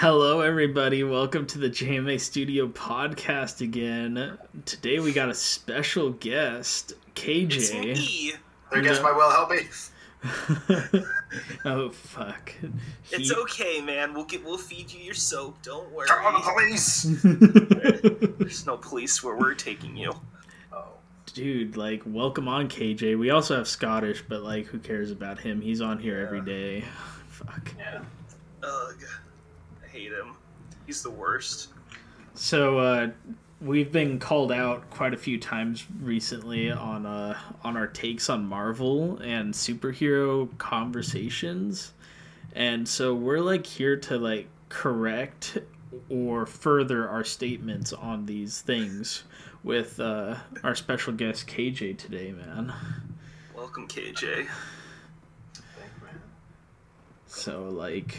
Hello, everybody. Welcome to the JMA Studio podcast again. Today we got a special guest, It's KJ. me. I guess my will help me. oh fuck! It's He- okay, man. We'll get we'll feed you your soap. Don't worry. Turn on the police. There's no police where we're taking you. Oh, Dude, like, welcome on, KJ. We also have Scottish, but like, who cares about him? He's on here every Yeah. day. Fuck. yeah. Ugh. I hate him. He's the worst. So uh, we've been called out quite a few times recently on uh, on our takes on Marvel and superhero conversations, and so we're like here to like correct or further our statements on these things with uh, our special guest KJ today, man. Welcome, KJ. Thank man. So like,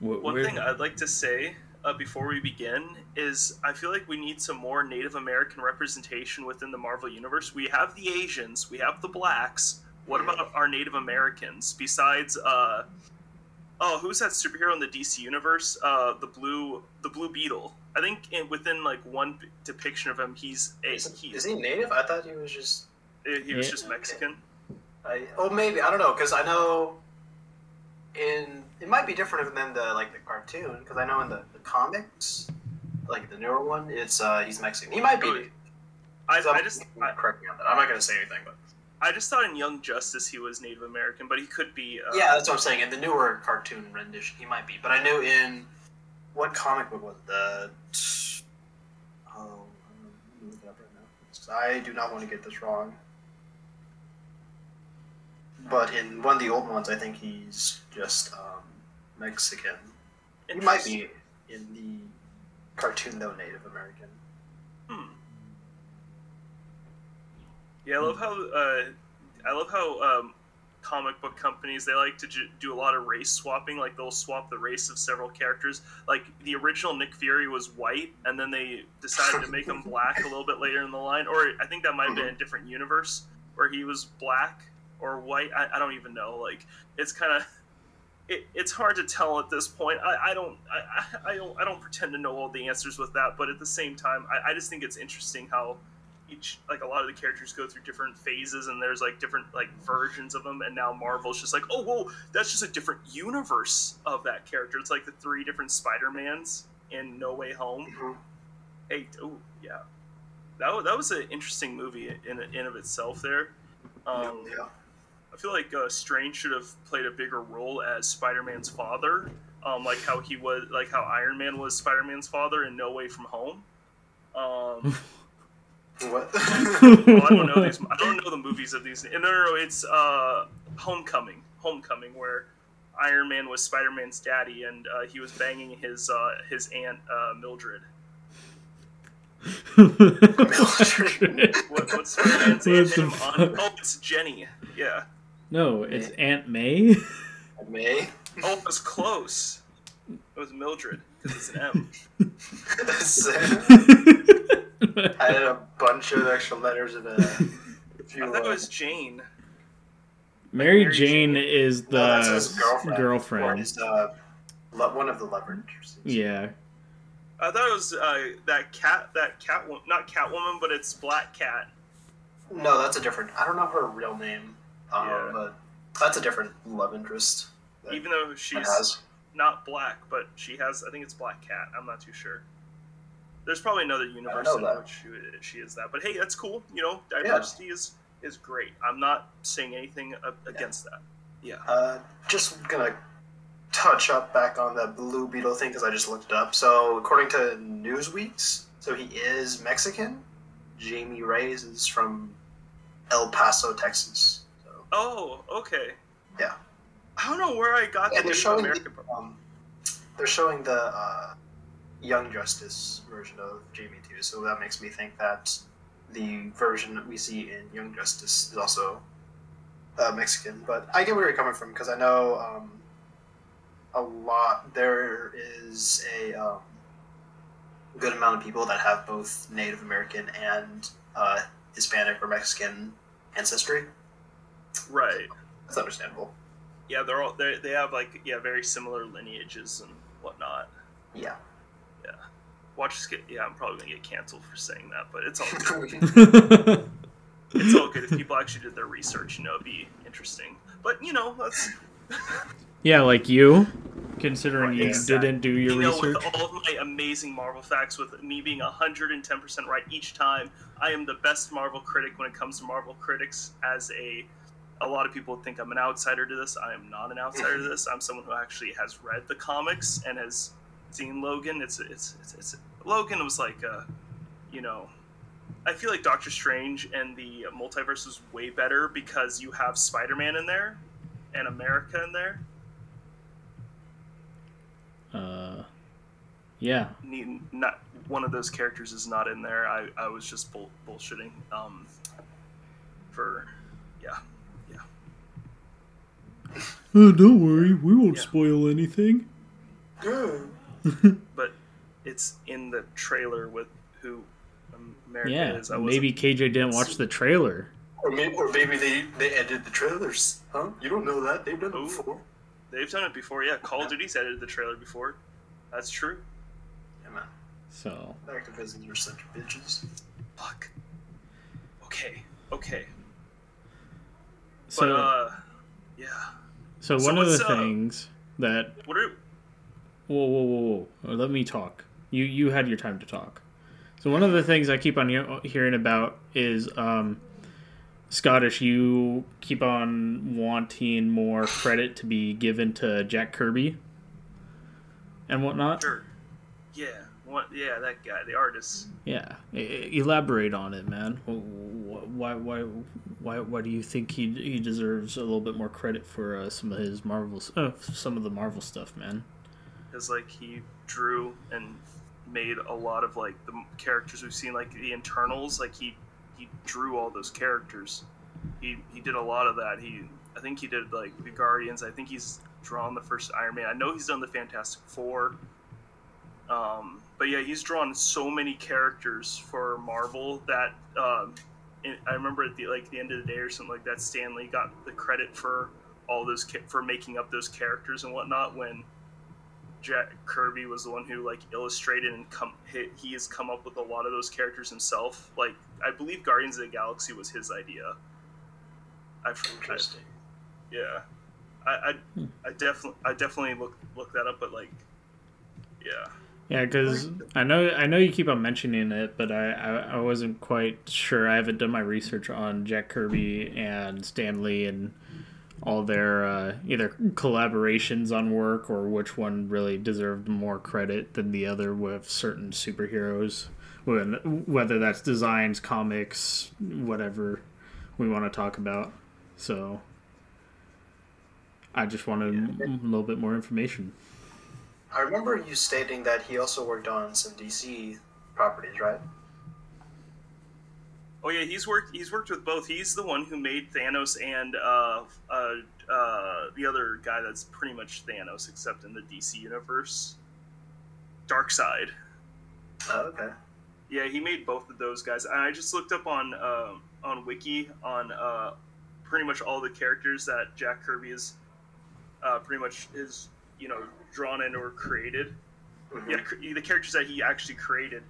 wh- One where- thing I'd like to say uh, before we begin is I feel like we need some more Native American representation within the Marvel universe. We have the Asians, we have the blacks. What about our Native Americans? Besides, uh, oh, who's that superhero in the DC universe? Uh, the blue, the Blue Beetle. I think in, within like one depiction of him, he's a Is, he, is he native? I thought he was just. he was Yeah. just Mexican. I, oh, maybe I don't know because I know. In it might be different than the like the cartoon because I know in the, the comics, like the newer one, it's uh he's Mexican. He might be. Oh, I, I just I, correct me on that. I'm not gonna say anything, but I just thought in Young Justice he was Native American, but he could be. Uh, yeah, that's what I'm saying. In the newer cartoon rendition, he might be. But I knew in what comic book was the oh, I'm looking it up right now. 'Cause I do not want to get this wrong. But in one of the old ones, I think he's just um, Mexican. He might be in the cartoon though Native American. Hmm. Yeah, I love how uh, I love how um, comic book companies they like to ju- do a lot of race swapping. Like they'll swap the race of several characters. Like the original Nick Fury was white, and then they decided to make him black a little bit later in the line. Or I think that might have been a different universe where he was black or white. I, I don't even know. Like it's kind of. It, it's hard to tell at this point. I, I don't I, I, don't I don't pretend to know all the answers with that, but at the same time, I, I just think it's interesting how each like a lot of the characters go through different phases and there's like different like versions of them and now marvel's just like oh whoa that's just a different universe of that character it's like the three different spider-mans in no way home Mhm. hey oh yeah that, that was an interesting movie in in of itself there um, yeah. I feel like uh, Strange should have played a bigger role as Spider-Man's father, um, like how he was, like how Iron Man was Spider-Man's father in No Way From Home. Um, What? well, I don't know these. I don't know the movies of these. No, no, no. It's uh, Homecoming. Homecoming, where Iron Man was Spider-Man's daddy, and uh, he was banging his uh, his aunt uh, Mildred. What, what's Spider-Man's aunt name? On, oh, it's Jenny. Yeah. No, it's Aunt May. May. Oh, it was close. It was Mildred because it's an M. I had a bunch of extra letters in a few. I thought it uh, was Jane. Mary Mary Jane Jane. is the no, that's his girlfriend. Or girlfriend. his, uh, one of the love. Yeah. I thought it was uh, that cat. That cat. Not Catwoman, but it's Black Cat. No, that's a different. I don't know her real name, um, Yeah. but that's a different love interest. Even though it she's has. not black, but she has. I think it's Black Cat. I'm not too sure. There's probably another universe in that. which she, she is that. But hey, that's cool. You know, diversity is is great. I'm not saying anything a- against that. Yeah. Uh, just gonna touch up back on the Blue Beetle thing because I just looked it up. So according to Newsweek's, so he is Mexican. Jamie Reyes is from El Paso, Texas. Oh, okay. Yeah. I don't know where I got Yeah, the they're showing American. the, um, they're showing the uh, Young Justice version of Jamie too, so that makes me think that the version that we see in Young Justice is also uh, Mexican. But I get where you're coming from because I know um, a lot. There is a um, good amount of people that have both Native American and uh, Hispanic or Mexican ancestry. Right. That's understandable. Yeah, they're all they they have like yeah very similar lineages and whatnot. Yeah. Yeah. Watch us get yeah I'm probably gonna get canceled for saying that, but it's all good. it's all good if people actually did their research. You know, it'd be interesting. But you know, that's yeah, like you, considering you Exactly. didn't do your you know research. with all of my amazing Marvel facts, with me being hundred and ten percent right each time, I am the best Marvel critic when it comes to Marvel critics. As a a lot of people think I'm an outsider to this. I am not an outsider to this. I'm someone who actually has read the comics and has seen Logan. It's it's it's, it's Logan was like uh you know I feel like Doctor Strange and the multiverse was way better because you have Spider-Man in there and America in there. Uh, yeah, Ne- Not one of those characters is not in there. I, I was just bull, bullshitting. Um, for yeah, oh, don't worry, we won't Yeah. spoil anything. Good. but it's in the trailer with who America Yeah, is. I maybe KJ didn't watch the trailer. Or maybe, or maybe they they edited the trailers. Huh? You don't know that they've done it before. they've done it before. Yeah, Call of Duty's edited the trailer before. That's true. Yeah, man. So Activision are such bitches. Fuck. Okay. Okay. so but uh, yeah. so so one of the up? things that What are whoa whoa whoa whoa let me talk. You you had your time to talk. So one of the things I keep on hearing about is um, Scottish. You keep on wanting more credit to be given to Jack Kirby and whatnot. sure? Yeah. What? Yeah, that guy, the artist. Yeah, elaborate on it, man. Wh- Why, why, why, why do you think he he deserves a little bit more credit for uh, some of his Marvel, uh, some of the Marvel stuff, man? because like he drew and made a lot of like the characters we've seen like the internals like he he drew all those characters he he did a lot of that he i think he did like the guardians i think he's drawn the first iron man i know he's done the fantastic four um but yeah he's drawn so many characters for marvel that um i remember at the like the end of the day or something like that Stan Lee got the credit for all those for making up those characters and whatnot when Jack Kirby was the one who like illustrated and come he, he has come up with a lot of those characters himself. Like I believe Guardians of the Galaxy was his idea. I've I, Interesting. yeah, I I, Hmm. I definitely I definitely look look that up, but like yeah Yeah, because I know I know you keep on mentioning it, but I, I I wasn't quite sure. I haven't done my research on Jack Kirby and Stan Lee and all their uh, either collaborations on work or which one really deserved more credit than the other with certain superheroes. When whether that's designs, comics, whatever we want to talk about. So I just wanted Yeah. a little bit more information. I remember you stating that he also worked on some DC properties, right? Oh yeah, he's worked. He's worked with both. He's the one who made Thanos and uh, uh, uh, the other guy that's pretty much Thanos, except in the DC universe. Darkseid. Oh, okay. Yeah, he made both of those guys. And I just looked up on um on Wiki on uh, pretty much all the characters that Jack Kirby is uh, pretty much is you know drawn in or created. Mhm. Yeah, the characters that he actually created,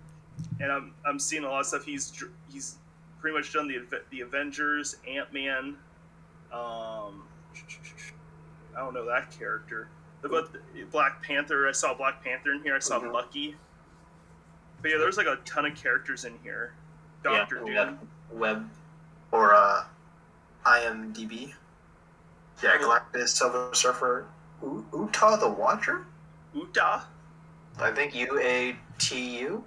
and I'm I'm seeing a lot of stuff. He's he's pretty much done the the Avengers, Ant Man. Um, I don't know that character, but Black Panther. I saw Black Panther in here. I saw Mhm. Bucky. But yeah, there's like a ton of characters in here. Doctor yeah, Doom. Web or uh, IMDb. Yeah, Galactus, Silver Surfer, U- Utah the Watcher. Uta. I think U A T U.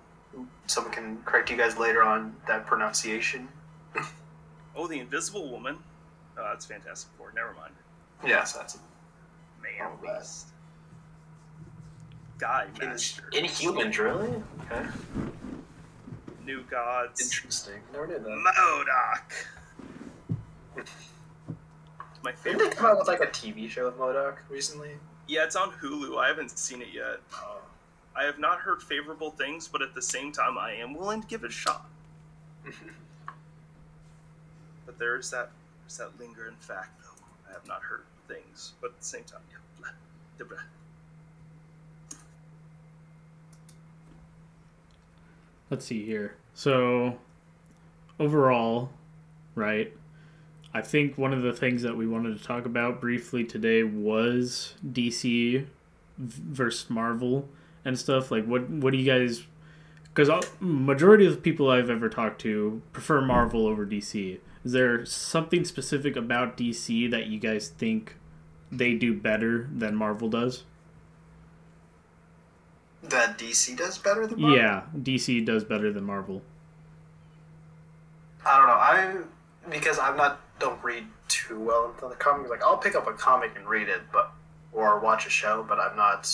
Someone can correct you guys later on that pronunciation. Oh, the Invisible Woman. Oh, that's Fantastic Four. Never mind. Yes, that's a Man Oh. Beast. Guy In, Master. Inhumans, really? Okay, New Gods. interesting. Never knew that. MODOK. My Didn't they come out with like a TV show with MODOK recently? Yeah, it's on Hulu. I haven't seen it yet. Oh. I have not heard favorable things, but at the same time, I am willing to give it a shot. But there is that, there's that lingering fact, though. I have not heard things, but at the same time, yeah. Blah, blah, blah. Let's see here. So, overall, right? I think one of the things that we wanted to talk about briefly today was DC versus Marvel and stuff. Like, what what do you guys? Because majority of the people I've ever talked to prefer Marvel over DC. Is there something specific about DC that you guys think they do better than Marvel does? That DC does better than Marvel? Yeah, DC does better than Marvel. I don't know. I because I'm not don't read too well into the comics. Like I'll pick up a comic and read it, but or watch a show, but I'm not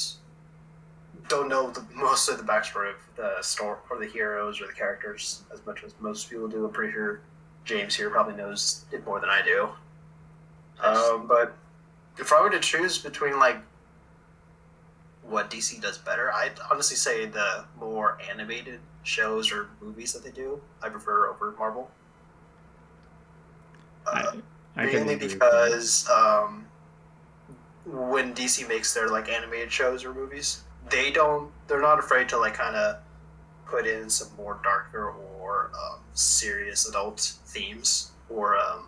don't know the, most of the backstory of the story or the heroes or the characters as much as most people do. I'm pretty sure James here probably knows it more than I do. Um, but if I were to choose between like what DC does better, I'd honestly say the more animated shows or movies that they do, I prefer over Marvel. Uh, I, I mainly agree with that. because um, when DC makes their like animated shows or movies, they don't they're not afraid to like kind of put in some more darker or um, serious adult themes or um,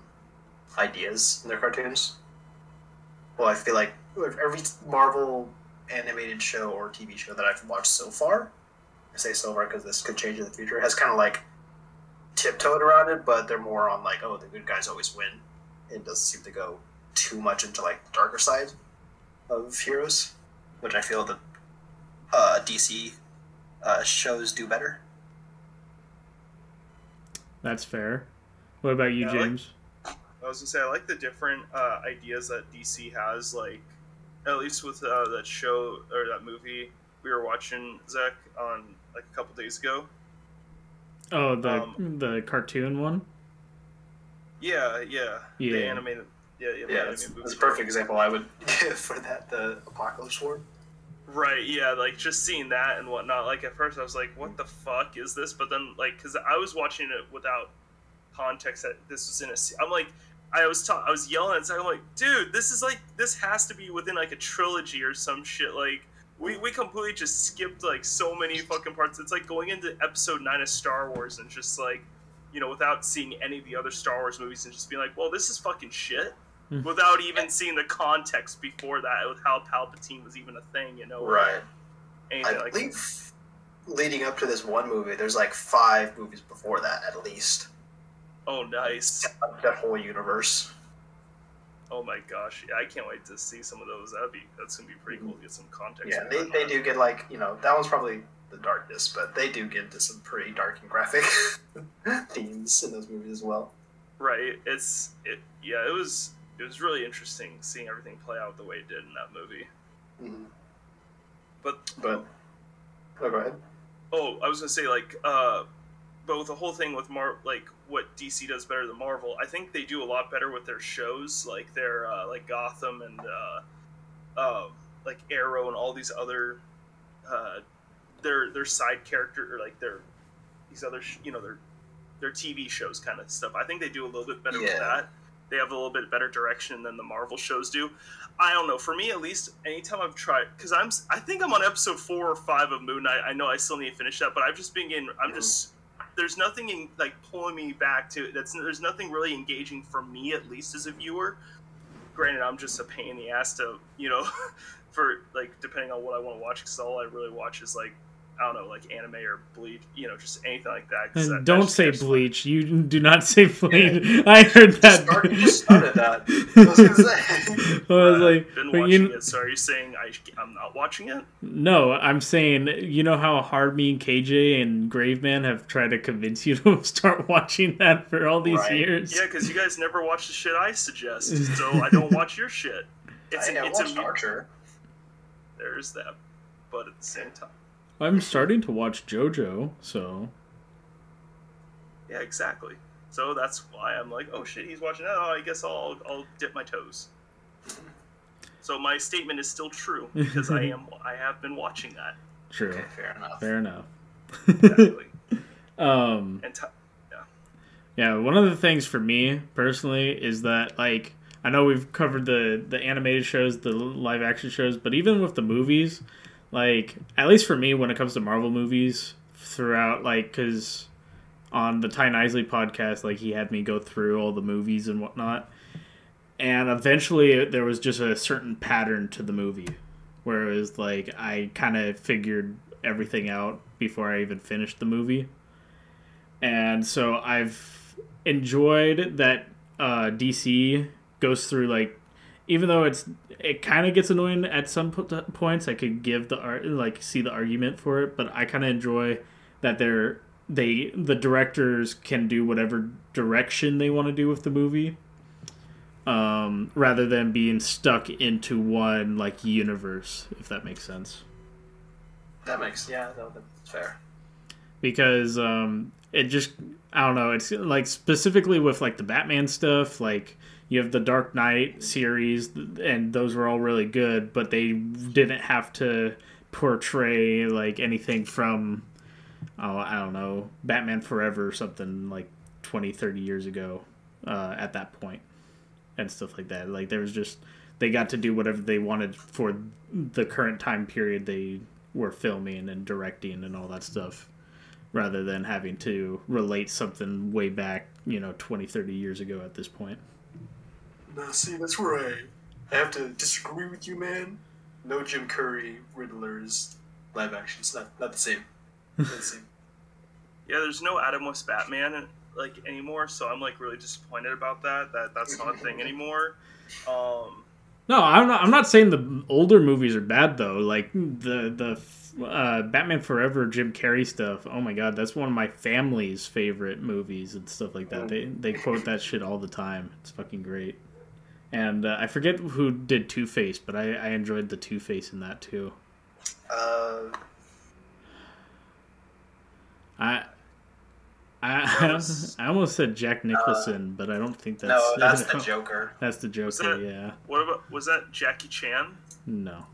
ideas in their cartoons. Well, I feel like every Marvel animated show or TV show that I've watched so far, I say so far because this could change in the future, has kind of like tiptoed around it, but they're more on like, oh, the good guys always win. It doesn't seem to go too much into like the darker side of heroes, which I feel the uh, DC uh, shows do better. That's fair. What about you, Yeah, I like- James? I was gonna say I like the different uh, ideas that DC has, like at least with uh, that show or that movie we were watching Zach on like a couple days ago. Oh, the Um, the cartoon one. Yeah, yeah, the Yeah. animated. Yeah, yeah, Yeah, that's, that's a perfect example I would give for that. The Apokolips War. Right, yeah, like just seeing that and whatnot. Like at first, I was like, "What the fuck is this?" But then, like, because I was watching it without context that this was in a. se- I'm like, I was ta- I was yelling at Zach. I'm like, "Dude, this is like this has to be within like a trilogy or some shit." Like, we we completely just skipped like so many fucking parts. It's like going into Episode Nine of Star Wars and just like, you know, without seeing any of the other Star Wars movies and just being like, "Well, this is fucking shit." Hmm. Without even seeing the context before that, with how Palpatine was even a thing, you know, Right. anything I like believe leading up to this one movie, there's like five movies before that at least. Oh, nice. That whole universe. Oh my gosh. Yeah, I can't wait to see some of those. That'd be that's gonna be pretty cool to get some context. Yeah, they, they do get like you know that one's probably the darkest, but they do get into some pretty dark and graphic themes in those movies as well. Right. It's it. Yeah, it was it was really interesting seeing everything play out the way it did in that movie. Mhm. But But oh, go ahead. oh, I was gonna say like uh, but with the whole thing with Mar like what DC does better than Marvel, I think they do a lot better with their shows, like their uh, like Gotham and uh, uh, like Arrow and all these other uh, their their side character or like their these other sh- you know their their TV shows kind of stuff. I think they do a little bit better with that. They have a little bit better direction than the Marvel shows do. I don't know. For me, at least, anytime I've tried, because I'm, I think I'm on episode four or five of Moon Knight. I know I still need to finish that, but I've just been getting, I'm just, there's nothing in like pulling me back to. That's there's nothing really engaging for me, at least as a viewer. Granted, I'm just a pain in the ass to, you know, for like depending on what I want to watch, because all I really watch is like, I don't know, like anime or Bleach, you know, just anything like that. 'cause that- Don't that's- say that's fun. Bleach. You do not say Bleach. I heard that. Start- just started that. I was gonna say. I was Uh, like, been but watching you, it. So are you saying I, I'm not watching it? no, I'm saying, you know how hard me and KJ and Graveman have tried to convince you to start watching that for all these Right. years? Yeah, because you guys never watch the shit I suggest, so I don't watch your shit. It's I an, it's a watched mu- Archer. there's that, but at the same time, I'm starting to watch JoJo, so yeah, exactly. So that's why I'm like, oh shit, he's watching that. Oh, I guess I'll I'll dip my toes. So my statement is still true because I am I have been watching that true. Okay, fair enough. Fair enough. exactly. um, and t- Yeah, one of the things for me personally is that like I know we've covered the the animated shows, the live action shows, but even with the movies, like at least for me, when it comes to Marvel movies, throughout like because on the Ty Nisley podcast, like he had me go through all the movies and whatnot, and eventually there was just a certain pattern to the movie, where it was like I kind of figured everything out before I even finished the movie, and so I've enjoyed that uh, DC goes through like even though it's it kind of gets annoying at some points i could give the art like see the argument for it but i kind of enjoy that they're they the directors can do whatever direction they want to do with the movie um, rather than being stuck into one like universe if that makes sense. That makes yeah no, that's fair. Because um, it just i don't know it's like specifically with like the batman stuff like you have the Dark Knight series, and those were all really good, but they didn't have to portray like anything from, oh, I don't know, Batman Forever or something like 20, 30 years ago uh, at that point, and stuff like that. Like there was just they got to do whatever they wanted for the current time period they were filming and directing and all that stuff rather than having to relate something way back you know 20 30 years ago at this point now, see, that's where I, I have to disagree with you, man. No Jim Carrey Riddler's live action. It's not, not the same. Not the same. yeah, there's no Adam West Batman like anymore, so I'm like really disappointed about that. That that's not a thing anymore. Um, no, I'm not. I'm not saying the older movies are bad though. Like the the uh, Batman Forever Jim Carrey stuff. Oh my god, that's one of my family's favorite movies and stuff like that. They they quote that shit all the time. It's fucking great. And uh, I forget who did Two Face, but I, I enjoyed the Two Face in that too. Uh, I. I, I almost said Jack uh, Nicholson, uh, but I don't think that's no. That's the Joker. That's the Joker. That, yeah. What about was that Jackie Chan? No.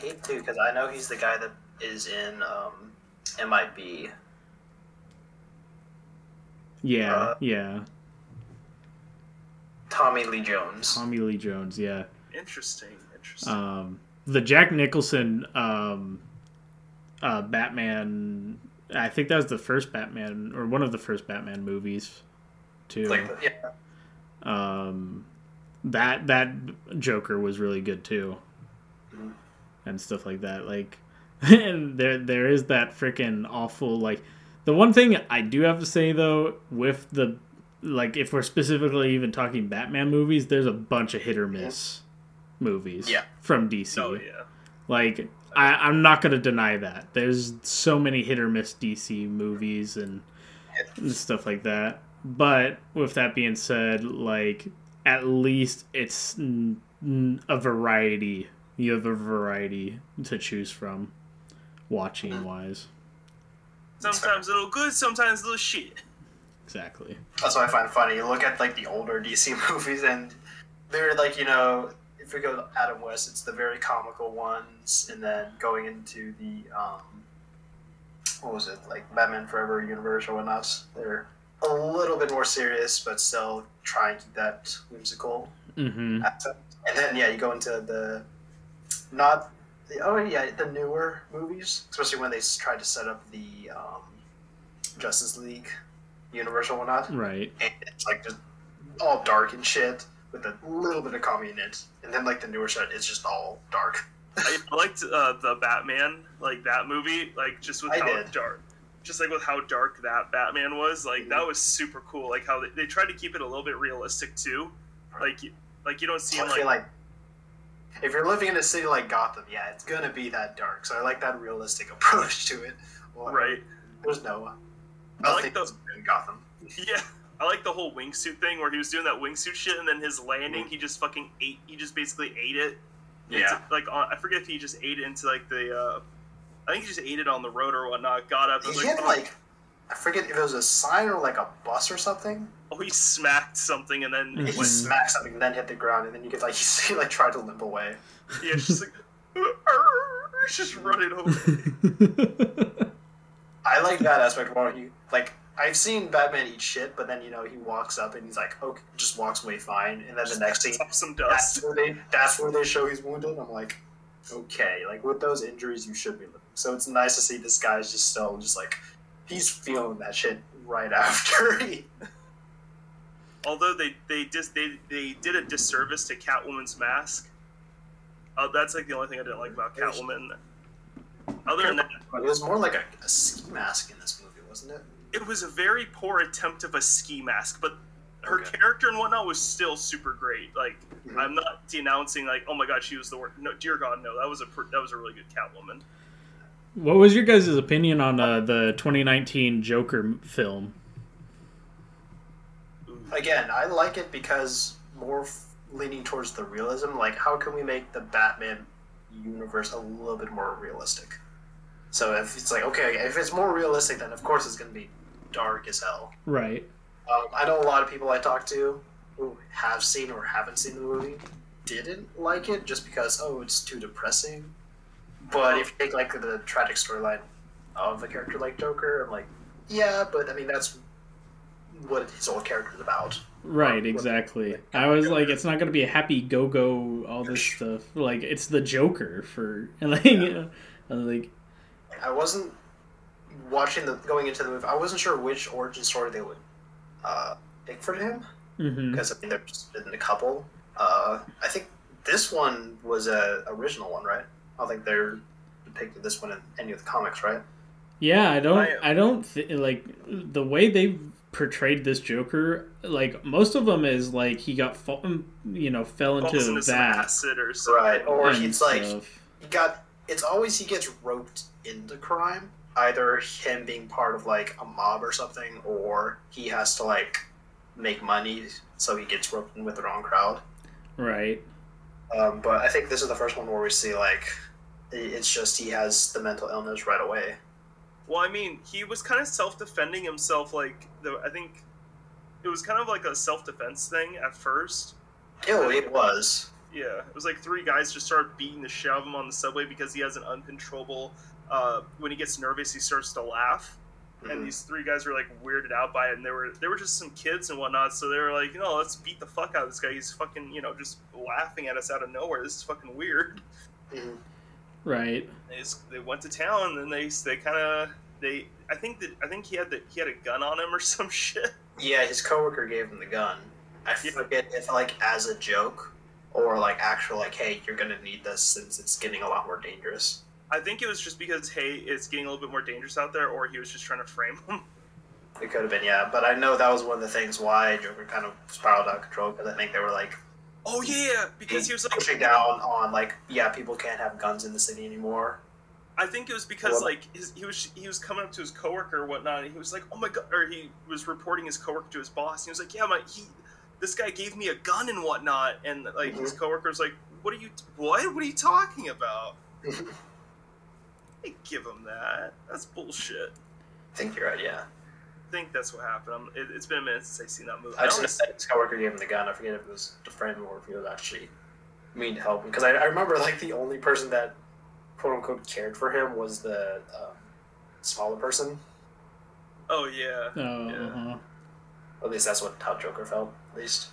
He too, because I know he's the guy that is in um, MIB. Yeah, uh, yeah. Tommy Lee Jones. Tommy Lee Jones, yeah. Interesting. Interesting. Um, the Jack Nicholson um, uh, Batman. I think that was the first Batman or one of the first Batman movies, too. Like, yeah. Um, that that Joker was really good too, mm-hmm. and stuff like that. Like, and there there is that freaking awful like. The one thing I do have to say though, with the like if we're specifically even talking Batman movies, there's a bunch of hit or miss movies yeah. from DC. Oh yeah. Like I, I'm not gonna deny that. There's so many hit or miss DC movies and, and stuff like that. But with that being said, like at least it's a variety. You have a variety to choose from, watching wise. Sometimes a little good, sometimes a little shit. Exactly. That's what I find funny. You look at like the older DC movies, and they're like you know, if we go to Adam West, it's the very comical ones, and then going into the um, what was it like Batman Forever universe or whatnot. They're a little bit more serious, but still trying and keep that whimsical. Mm-hmm. And then yeah, you go into the not the oh yeah the newer movies, especially when they tried to set up the um, Justice League Universal whatnot. Right. And it's like just all dark and shit with a little bit of comedy in it. And then like the newer shit is just all dark. I liked uh, the Batman, like that movie, like just with I how did. dark, just like with how dark that Batman was. Like mm-hmm. that was super cool. Like how they, they, tried to keep it a little bit realistic too. Like like you don't see him like, like if you're living in a city like Gotham, yeah, it's gonna be that dark. So I like that realistic approach to it. Well, right. There's no. I like those in Gotham. Yeah, I like the whole wingsuit thing where he was doing that wingsuit shit, and then his landing, he just fucking ate. He just basically ate it. Yeah. like I forget if he just ate it into like the. uh I think he just ate it on the road or whatnot. Got up. He like, hit like, I forget if it was a sign or like a bus or something. Oh, he smacked something and then he went, smacked something and then hit the ground and then you could like he like tried to limp away. Yeah, it's just like. just running away. I like that aspect where he like I've seen Batman eat shit, but then you know he walks up and he's like, okay, just walks away fine, and then the next scene, Up some that's where they that's where they show he's wounded. I'm like, okay, like with those injuries, you should be living. So it's nice to see this guy's just still just like he's feeling that shit right after he. Although they they dis, they they did a disservice to Catwoman's mask. Uh, that's like the only thing I didn't like about Catwoman. Other than that, it was more like a, a ski mask in this movie, wasn't it? it was a very poor attempt of a ski mask, but her Okay. character and whatnot was still super great. Like Mhm. I'm not denouncing like, oh my god, she was the worst. No, dear God, no, that was a pr- that was a really good Catwoman. What was your guys' opinion on uh, the 2019 Joker film? Again, I like it because more f- leaning towards the realism. Like, how can we make the Batman universe a little bit more realistic? So if it's like, okay, if it's more realistic, then of course it's going to be dark as hell. Right. Um, I know a lot of people I talk to who have seen or haven't seen the movie didn't like it just because oh it's too depressing. But if you take like the tragic storyline of a character like Joker, I'm like, yeah, but I mean that's what his whole character is about. Right, exactly. I was like, it's not gonna be a happy go go, all this stuff. Like, it's the Joker for like, I was like, I wasn't watching the going into the movie. I wasn't sure which origin story they would uh, pick for him. because I mean there's been a couple. Uh, I think this one was a original one, right? I don't think they're depicted this one in any of the comics, right? yeah, I don't, I- I don't th- like the way they portrayed this Joker. Like, most of them is like he got, fa- you know, fell Falls into into some that acid or something. Right. Or and he's like stuff. he got. It's always he gets roped into crime. Either him being part of like a mob or something, or he has to like make money, so he gets roped in with the wrong crowd. right. Um, but I think this is the first one where we see like it's just he has the mental illness right away. Well, I mean, he was kind of self-defending himself. Like the, I think it was kind of like a self-defense thing at first. Oh, it was. Yeah, it was like three guys just started beating the shit out of him on the subway because he has an uncontrollable. Uh, when he gets nervous, he starts to laugh, Mhm. and these three guys were like weirded out by it, and they were they were just some kids and whatnot. So they were like, you know, let's beat the fuck out of this guy. He's fucking, you know, just laughing at us out of nowhere. This is fucking weird. Mhm. Right. They just, they went to town, and then they they kind of they. I think that I think he had the he had a gun on him or some shit. Yeah, his coworker gave him the gun. I Yeah. forget if like as a joke or like actual like, hey, you're gonna need this since it's getting a lot more dangerous. I think it was just because hey, it's getting a little bit more dangerous out there, or he was just trying to frame him. It could have been, yeah. But I know that was one of the things why Joker kind of spiraled out of control because I think they were like Oh yeah, because he was like pushing down on like, yeah, people can't have guns in the city anymore. I think it was because Well- like his, he was he was coming up to his coworker or whatnot, and he was like, "Oh my god!" Or he was reporting his coworker to his boss. And he was like, "Yeah, my he, this guy gave me a gun and whatnot." And like his Mm-hmm. coworker was like, "What are you? What? What are you talking about?" They give him that. That's bullshit. I think you're right, yeah. I think that's what happened. I'm, it, it's been a minute since I've seen that movie. I just only know that his coworker gave him the gun. I forget if it was a friend or if he was actually mean to help him. Because I, I remember like the only person that quote unquote cared for him was the um, smaller person. Oh yeah. Oh, Yeah. uh-huh. At least that's what Top Joker felt. At least.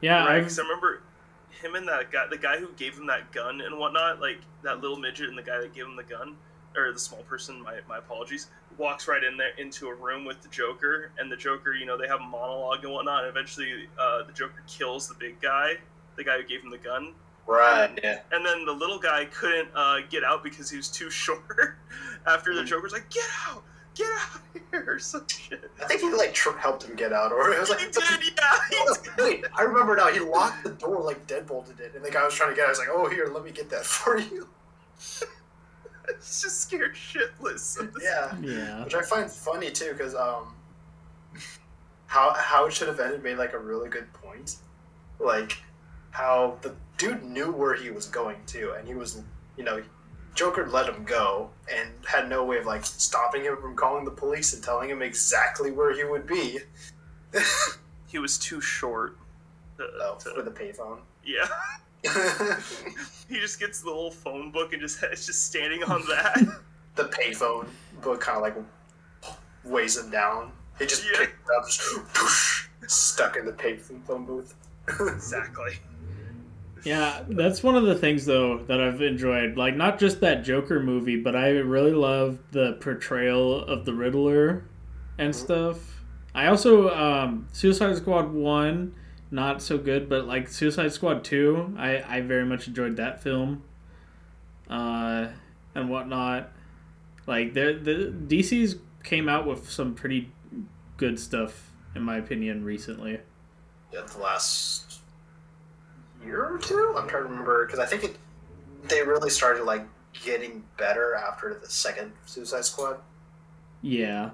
yeah. Right, I've 'cause I remember him and that guy, the guy who gave him that gun and whatnot, like that little midget and the guy that gave him the gun, or the small person. My, my apologies. Walks right in there into a room with the Joker, and the Joker, you know, they have a monologue and whatnot. And eventually, uh, the Joker kills the big guy, the guy who gave him the gun, Right. Yeah. and then the little guy couldn't uh, get out because he was too short. After the Mhm. Joker's like, "Get out, get out of here!" or some shit. I think he like tr- helped him get out, or it was like. He did, yeah. He did. Wait, I remember now. He locked the door like deadbolted it, and the guy was trying to get. out. I was like, "Oh, here, let me get that for you." He's just scared shitless. of this Yeah. yeah. which I find funny too, because um, how how it should have ended made like a really good point, like how the dude knew where he was going to, and he was, you know, Joker let him go and had no way of like stopping him from calling the police and telling him exactly where he would be. he was too short. To, Oh, to- for the payphone. yeah, he just gets the little phone book and just it's just standing on that. the payphone book kind of like weighs him down. He just Yeah. picked it up, just poosh, stuck in the payphone booth. Exactly. Yeah, that's one of the things though that I've enjoyed. Like not just that Joker movie, but I really love the portrayal of the Riddler and stuff. I also um Suicide Squad 1 not so good, but like Suicide Squad 2, I I very much enjoyed that film. Uh and whatnot. Like the the DC's came out with some pretty good stuff in my opinion recently. yeah, the last year or two. I'm trying to remember because I think it they really started like getting better after the second Suicide Squad. Yeah.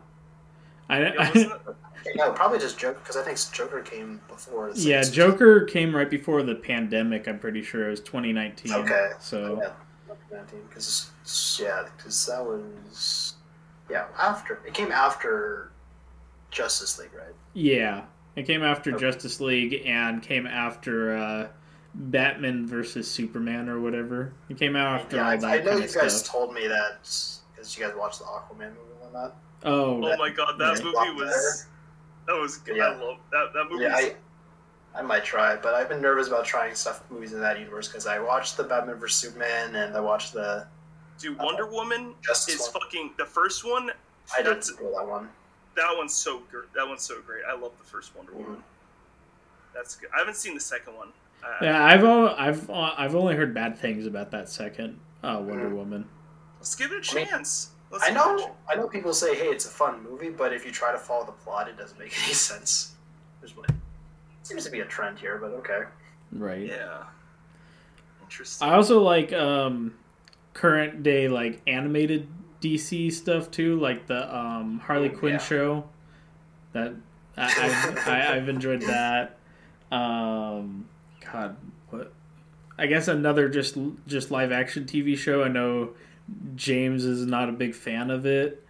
I, Yeah, I wasn't it- No, probably just Joker because I think Joker came before. The Yeah, second Joker came right before the pandemic. I'm pretty sure it was 2019. Okay. So Yeah, because yeah, because that was yeah after it came after Justice League, right? yeah, it came after Okay. Justice League and came after uh, Batman versus Superman or whatever. It came out after yeah, all I, that I know kind you of guys stuff. told me that because you guys watched the Aquaman movie and that. oh, Oh my god, that movie was that was good. Yeah. I love that that movie. Yeah, I, I might try, but I've been nervous about trying stuff movies in that universe because I watched the Batman vs Superman and I watched the Dude, Wonder Woman Justice is one. fucking the first one. I didn't That's feel that one. that one's so good. That one's so great. I love the first Wonder Woman. That's good. I haven't seen the second one. Uh, yeah. I've al- I've uh, I've only heard bad things about that second uh, Wonder Mhm. Woman. Let's give it a I mean, chance. Let's I give it know, I know. People say, "Hey, it's a fun movie," but if you try to follow the plot, it doesn't make any sense. There's what seems to be a trend here, but okay. Right. Yeah. Interesting. I also like um, current day like animated DC stuff too, like the um, Harley Oh, Quinn yeah. show. That I, I've, I, I've enjoyed that. Um, God, what? I guess another just just live action TV show. I know James is not a big fan of it,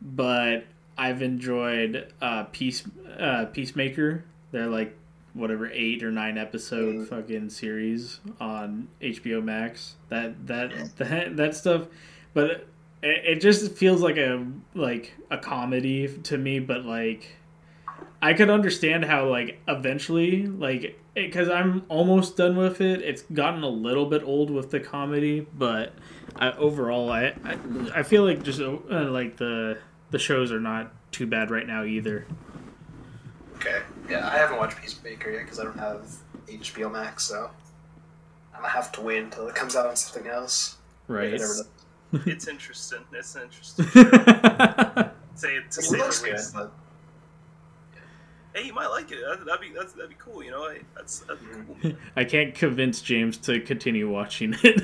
but I've enjoyed uh, Peace uh, Peacemaker. They're like whatever eight or nine episode Mhm. fucking series on HBO Max. That that that, that stuff, but it, it just feels like a like a comedy to me. But like, I could understand how like eventually like because I'm almost done with it. It's gotten a little bit old with the comedy, but I, overall, I, I I feel like just uh, like the the shows are not too bad right now either. Okay. Yeah, I haven't watched Peacemaker yet because I don't have HBO Max, so I'm gonna have to wait until it comes out on something else. Right. Whatever the- it's interesting. It's interesting. Say it to It say looks the good, but Hey, you might like it. That, that'd be that's, that'd be cool. You know, I, that's that'd be cool. can't convince James to continue watching it.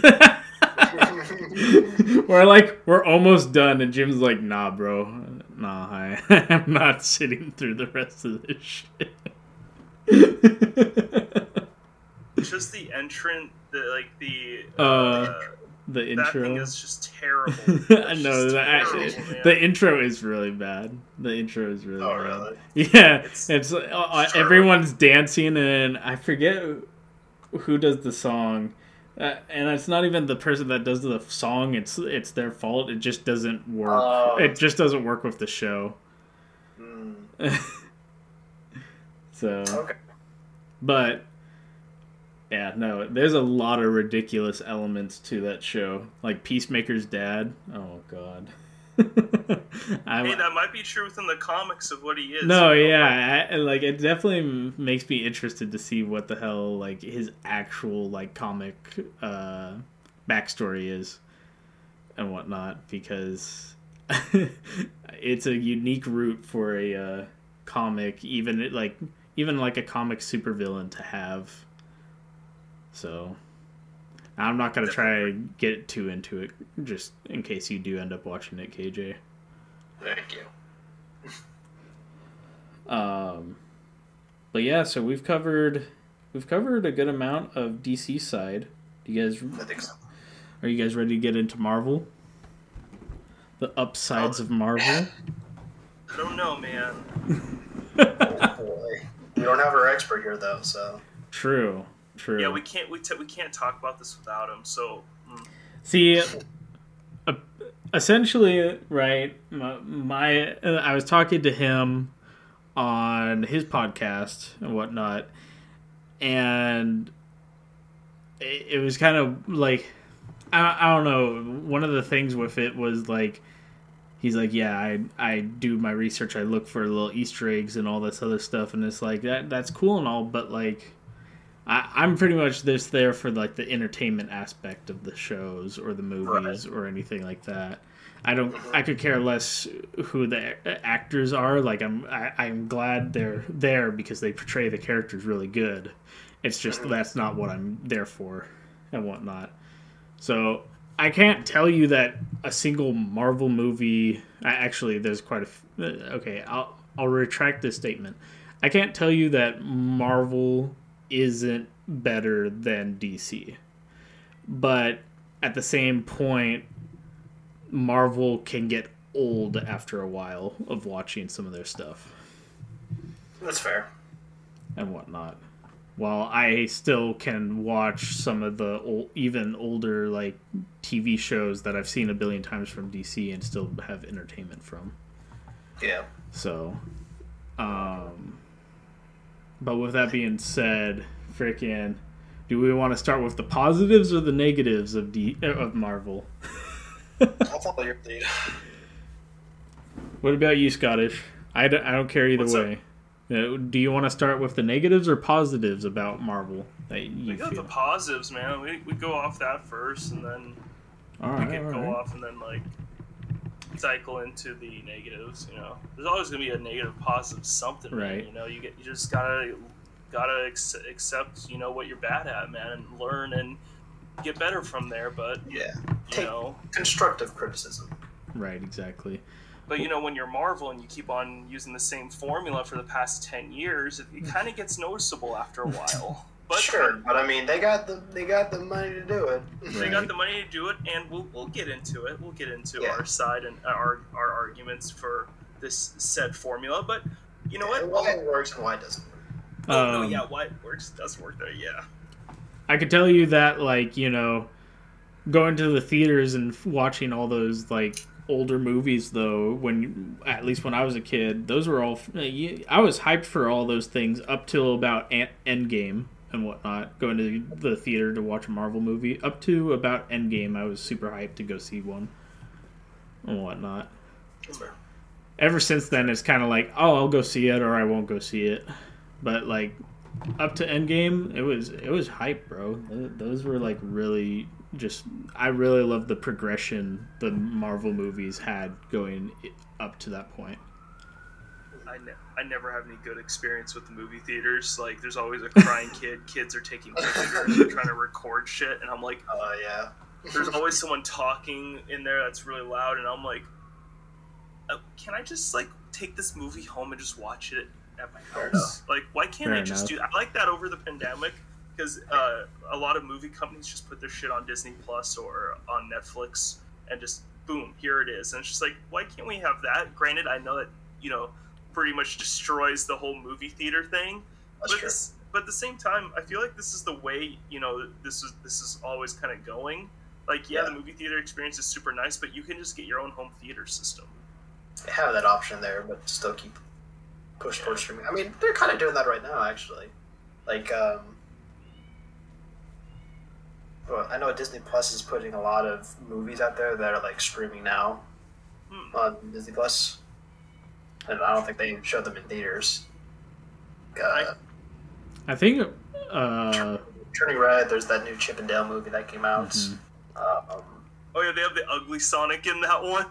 we're like we're almost done, and Jim's like, "Nah, bro, nah, I, I'm not sitting through the rest of this shit." Just the entrant, the like the Uh, the that intro. thing is just terrible. I know that actually, man. the intro is really bad. The intro is really oh bad. really? Yeah, It's- it's, uh, uh, everyone's dancing, and I forget who does the song, uh, and it's not even the person that does the song. It's it's their fault. It just doesn't work. Oh. It just doesn't work with the show. Mm, so, okay. but yeah, no, there's a lot of ridiculous elements to that show. Like Peacemaker's dad. Oh God. I'm, Hey, that might be true within the comics of what he is. No, you know, yeah, I, like it definitely makes me interested to see what the hell like his actual like comic uh, backstory is and whatnot because it's a unique route for a uh, comic, even like even like a comic supervillain to have. So I'm not gonna try and get too into it, just in case you do end up watching it, KJ. Thank you. Um, but yeah, so we've covered we've covered a good amount of DC side. Do you guys I think so. are you guys ready to get into Marvel? The upsides of Marvel. I don't know, man. Oh, boy. We don't have our expert here though, so true, true. Yeah, we can't we, t- we can't talk about this without him. So mm. See, essentially, right? My, my I was talking to him on his podcast and whatnot, and it, it was kind of like I, I don't know. One of the things with it was like he's like, yeah, I I do my research. I look for little Easter eggs and all this other stuff, and it's like that that's cool and all, but like. I, I'm pretty much just there for like the entertainment aspect of the shows or the movies right. or anything like that. I don't. I could care less who the actors are. Like I'm. I, I'm glad they're there because they portray the characters really good. It's just mm-hmm. that's not what I'm there for, and whatnot. So I can't tell you that a single Marvel movie. Actually, there's quite a. Uh, okay, I'll I'll retract this statement. I can't tell you that Marvel isn't better than DC, but at the same point, Marvel can get old after a while of watching some of their stuff. That's fair. And whatnot while I still can watch some of the old, even older like TV shows that I've seen a billion times from DC and still have entertainment from. Yeah. So, um, but with that being said, freaking, do we want to start with the positives or the negatives of D of Marvel? I'll follow your lead. What about you, Scottish? I don't, I don't care either What's way. Up? Uh, do you want to start with the negatives or positives about Marvel that you we got feel? the positives, man. We, we go off that first, and then all right, we can go right. off and then like cycle into the negatives. You know, there's always gonna be a negative, positive something. Right. Man, you know, you get you just gotta gotta ex- accept you know what you're bad at, man, and learn and get better from there. But yeah, you Take know, constructive criticism. Right. Exactly. But you know, when you're Marvel and you keep on using the same formula for the past ten years, it, it hmm. kind of gets noticeable after a while. But sure, but I mean, they got the they got the money to do it. They got the money to do it, and we'll we'll get into it. We'll get into yeah. our side and our our arguments for this said formula. But you know yeah, what? Why it works and why it doesn't. Work. Oh um, no, yeah, why it works does work there, yeah. I could tell you that, like you know, going to the theaters and watching all those like older movies though when at least when i was a kid those were all i was hyped for all those things up till about endgame and whatnot going to the theater to watch a marvel movie. Up to about endgame i was super hyped to go see one and whatnot. Ever since then it's kind of like oh i'll go see it or i won't go see it. But like up to endgame it was it was hype bro. Those were like really just I really love the progression the Marvel movies had going up to that point. I, ne- I never have any good experience with the movie theaters. Like, there's always a crying kid. Kids are taking pictures. They're trying to record shit, and I'm like, oh uh, yeah. there's always someone talking in there that's really loud, and I'm like, uh, can I just like take this movie home and just watch it at my house? Like, why can't Fair I just enough. do? I like that over the pandemic because uh, a lot of movie companies just put their shit on Disney Plus or on Netflix and just boom, here it is. And it's just like, why can't we have that? Granted, I know that you know pretty much destroys the whole movie theater thing, That's but. This, but at the same time, I feel like this is the way you know this is this is always kind of going. Like, yeah, yeah, the movie theater experience is super nice, but you can just get your own home theater system. They have that option there, but still keep push towards streaming. I mean, they're kind of doing that right now, actually. Like, um, well, I know Disney Plus is putting a lot of movies out there that are like streaming now hmm. on Disney Plus, and I don't think they showed them in theaters. Uh, I think. Uh... Turning Red. There's that new Chip 'n Dale movie that came out. Mm-hmm. Um, oh yeah, they have the ugly Sonic in that one.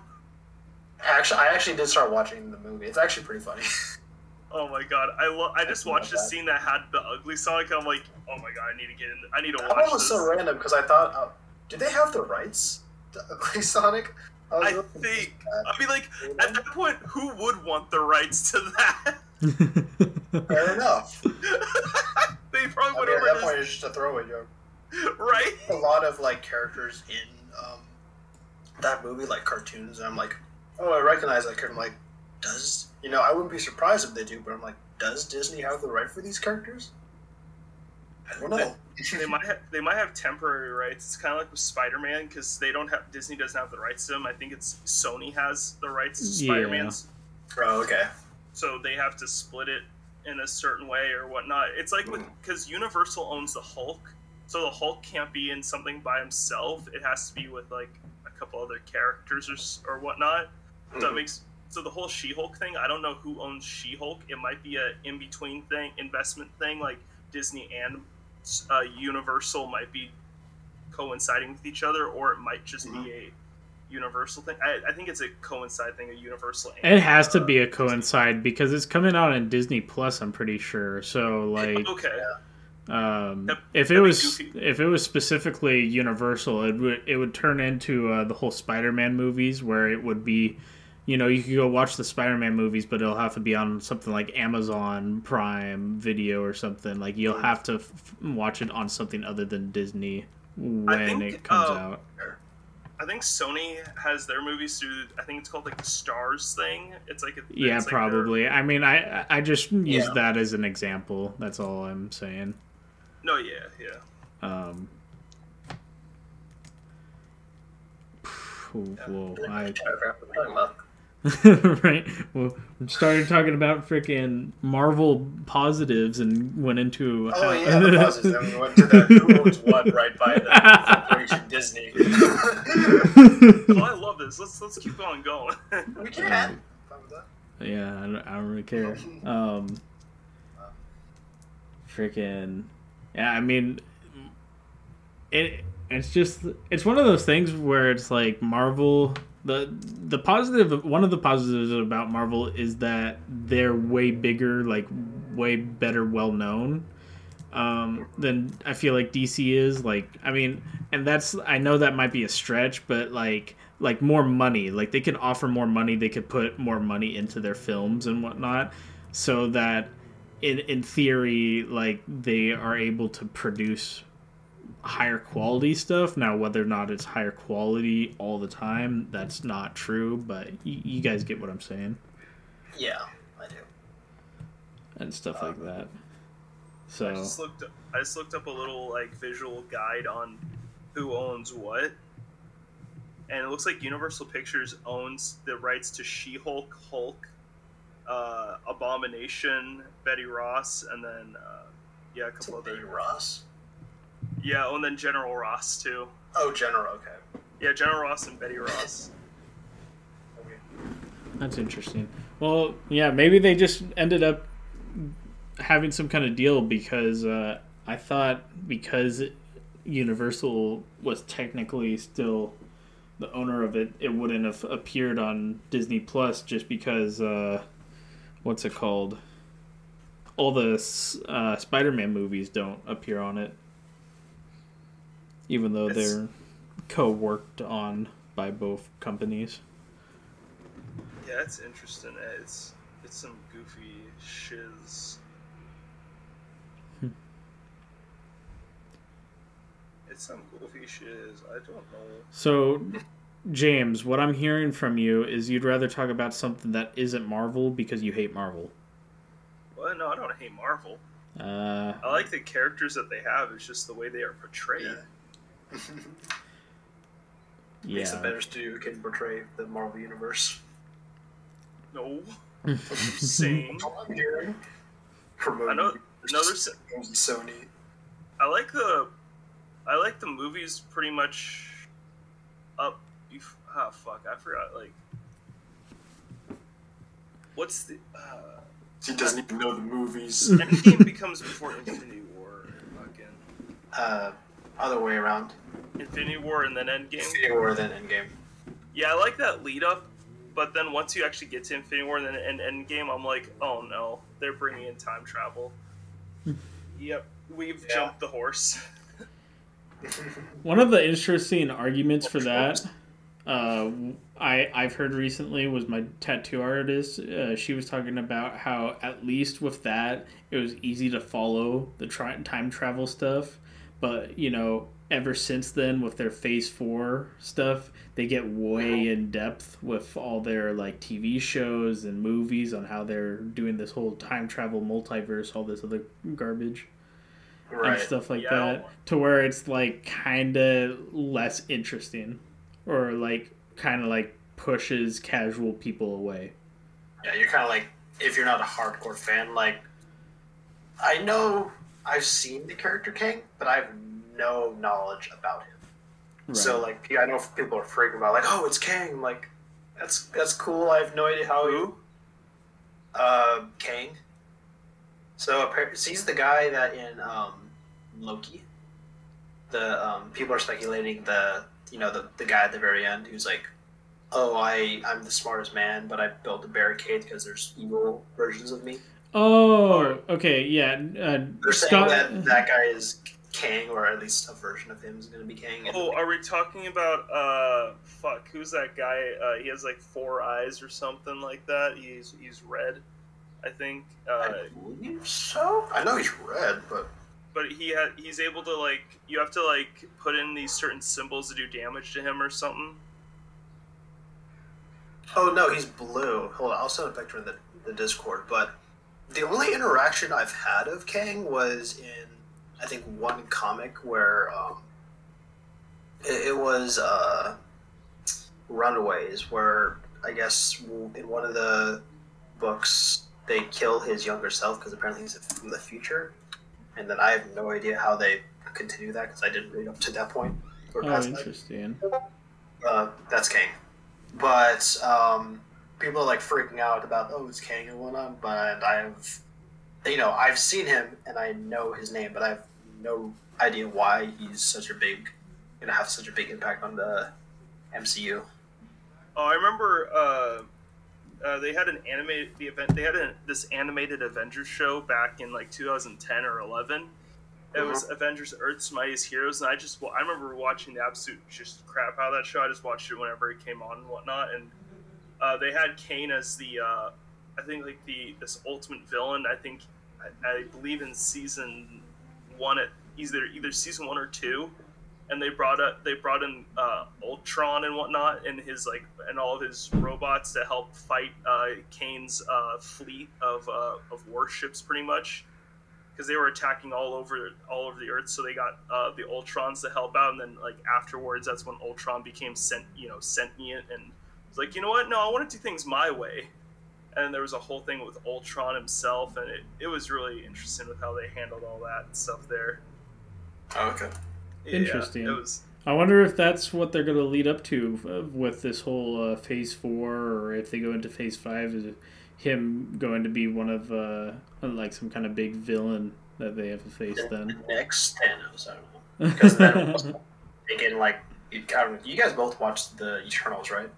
Actually, I actually did start watching the movie. It's actually pretty funny. Oh my god, I lo- I just watched a scene that had the ugly Sonic. I'm like, oh my god, I need to get in. I need to watch. That was so random because I thought, uh, do they have the rights to ugly Sonic? I, I think. I mean, like at that point, who would want the rights to that? Fair enough. they probably would. I mean, at that point, it's just a throwaway joke. Right. A lot of like characters in um, that movie, like cartoons, and I'm like, oh, I recognize that character. I'm like, does you know? I wouldn't be surprised if they do, but I'm like, does Disney have the right for these characters? I don't know. They might have, they might have temporary rights. It's kind of like with Spider Man because they don't have Disney doesn't have the rights to them. I think it's Sony has the rights to Yeah. Spider Man's, Oh, okay. so they have to split it in a certain way or whatnot. It's like with because Universal owns the Hulk, so the Hulk can't be in something by himself. It has to be with like a couple other characters or or whatnot. So it Mhm. makes so the whole She-Hulk thing. I don't know who owns She-Hulk. It might be a in-between thing, investment thing, like Disney and uh, Universal might be coinciding with each other, or it might just be a Universal thing. I, I think it's a coincide thing, a Universal. And, It has to uh, be a coincide because it's coming out on Disney Plus. I'm pretty sure. So like, Okay. um, Yep, if it was if it was specifically Universal, it would it would turn into uh, the whole Spider-Man movies where it would be, you know, you could go watch the Spider-Man movies, but it'll have to be on something like Amazon Prime Video or something. Like you'll have to f- watch it on something other than Disney when think, it comes uh, out. I think Sony has their movies through. I think it's called like the Stars thing. It's like a, Yeah, it's like their- probably. I mean, I I just use Yeah. that as an example. That's all I'm saying. no, yeah, yeah. Um, whoa, I I, forgot what we're talking about. right. Well, we started talking about freaking Marvel positives and went into. Oh yeah, the pauses. Then we went to the who owns what right by the Corporation Disney. Oh, I love this. Let's let's keep on going. we can. Fine with that. yeah, I don't, I don't really care. Um, freaking, yeah. I mean, it. It's just it's one of those things where it's like Marvel. The the positive one of the positives about Marvel is that they're way bigger, like way better, well known. Um, than I feel like DC is. Like, I mean, and that's I know that might be a stretch, but like like more money. Like they could offer more money. They could put more money into their films and whatnot, so that in in theory, like they are able to produce higher quality stuff. Now, whether or not it's higher quality all the time, that's not true. But y- you guys get what I'm saying Yeah, I do. and stuff like that. I So just looked. I just looked up a little like visual guide on who owns what, and it looks like Universal Pictures owns the rights to She-Hulk, Hulk, uh, Abomination, Betty Ross, and then uh, yeah, a couple it Betty other. Ross? Yeah, oh, and then General Ross too. Oh, General. Okay. Yeah, General Ross and Betty Ross. okay. That's interesting. Well, yeah, maybe they just ended up having some kind of deal because uh, I thought because Universal was technically still the owner of it, it wouldn't have appeared on Disney Plus just because uh, what's it called? All the uh, Spider-Man movies don't appear on it, even though It's- they're co-worked on by both companies. Yeah, it's interesting. eh? It's it's some goofy shiz. Hmm. it's some goofy shiz. I don't know. So, James, what I'm hearing from you is you'd rather talk about something that isn't Marvel because you hate Marvel. Well, no, I don't hate Marvel. Uh, I like the characters that they have. It's just the way they are portrayed. Yeah. Makes a yeah. better studio can portray the Marvel universe. No, I'm saying. I'm hearing. Promoting I know. No, there's. games and Sony. I like the. I like the movies pretty much. Up. Bef- ah, fuck! I forgot. Like. What's the? Uh, He doesn't even know the movies. Endgame becomes before Infinity War. Fucking uh, other way around. Infinity War and then Endgame. Infinity War and then Endgame. Yeah, I like that lead up, but then once you actually get to Infinity War and then and Endgame, I'm like, oh no, they're bringing in time travel. yep, we've Yeah. jumped the horse. One of the interesting arguments for that, uh, I I've heard recently was my tattoo artist. Uh, she was talking about how at least with that it was easy to follow the tri- time travel stuff, but you know ever since then with their Phase Four stuff, they get way in depth with all their like TV shows and movies on how they're doing this whole time travel multiverse, all this other garbage. right. and stuff like yeah, that, to where it's like kind of less interesting, or like kind of like pushes casual people away. Yeah, you're kind of like if you're not a hardcore fan, like I know I've seen the character Kang, but I have no knowledge about him. Right. So like, I know people are freaking about like, oh, it's Kang. Like, that's that's cool. I have no idea how who. Uh, Kang. So he's the guy that in um, Loki. The um, people are speculating the you know the the guy at the very end who's like, oh, I I'm the smartest man, but I built a barricade because there's evil versions of me. Oh, okay, yeah. Uh, They're Scott... saying that that guy is Kang, or at least a version of him is going to be Kang. Oh, are we talking about uh, fuck? Who's that guy? Uh, he has like four eyes or something like that. He's he's red, I think. Uh, I believe so. I know he's red, but but he had he's able to like you have to like put in these certain symbols to do damage to him or something. Oh no, he's blue. Hold on, I'll send a picture in the, the Discord, but the only interaction I've had of Kang was in I think one comic where um, it, it, was uh, Runaways, where I guess in one of the books they kill his younger self because apparently he's from the future, and then I have no idea how they continue that because I didn't read up to that point. oh, interesting. Uh, that's Kang, but um, people are like freaking out about oh it's Kang and whatnot, but I have you know I've seen him and I know his name, but I have no idea why he's such a big gonna have such a big impact on the MCU. Oh, I remember uh, uh, they had an animated the event. They had a, this animated Avengers show back in like 2010 or 11. It was uh-huh. Avengers: Earth's Mightiest Heroes, and I just I remember watching the absolute just crap out of that show. I just watched it whenever it came on and whatnot, and uh, they had Kang as the uh, I think like the this ultimate villain. I think I, I believe in season one at either either season one or two, and they brought up they brought in uh, Ultron and whatnot and his like and all of his robots to help fight uh, Kang's uh, fleet of uh, of warships pretty much because they were attacking all over all over the earth. So they got uh, the Ultrons to help out, and then like afterwards, that's when Ultron became sent you know sentient and was like, you know what? No, I want to do things my way. And there was a whole thing with Ultron himself, and it, it was really interesting with how they handled all that stuff there. Oh, okay. Interesting. Yeah, it was. I wonder if that's what they're going to lead up to uh, with this whole uh, phase four, or if they go into phase five, is him going to be one of uh, like some kind of big villain that they have to face the, then? The next Thanos, I don't know. Because then again, like you, you guys both watched the Eternals, right?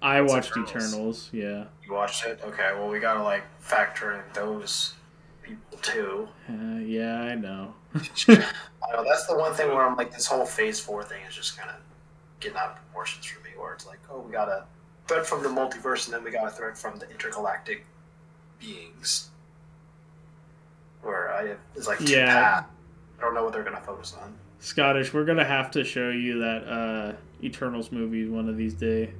I watched Eternals. Eternals. Yeah. You watched it? Okay. Well, we gotta like factor in those people too. Uh, yeah, I know. I know that's the one thing where I'm like, this whole Phase Four thing is just kind of getting out of proportions for me. Where it's like, oh, we got a threat from the multiverse, and then we got a threat from the intergalactic beings. Where I it's like yeah. I don't know what they're gonna focus on. Scottish, we're gonna have to show you that uh, Eternals movie one of these days.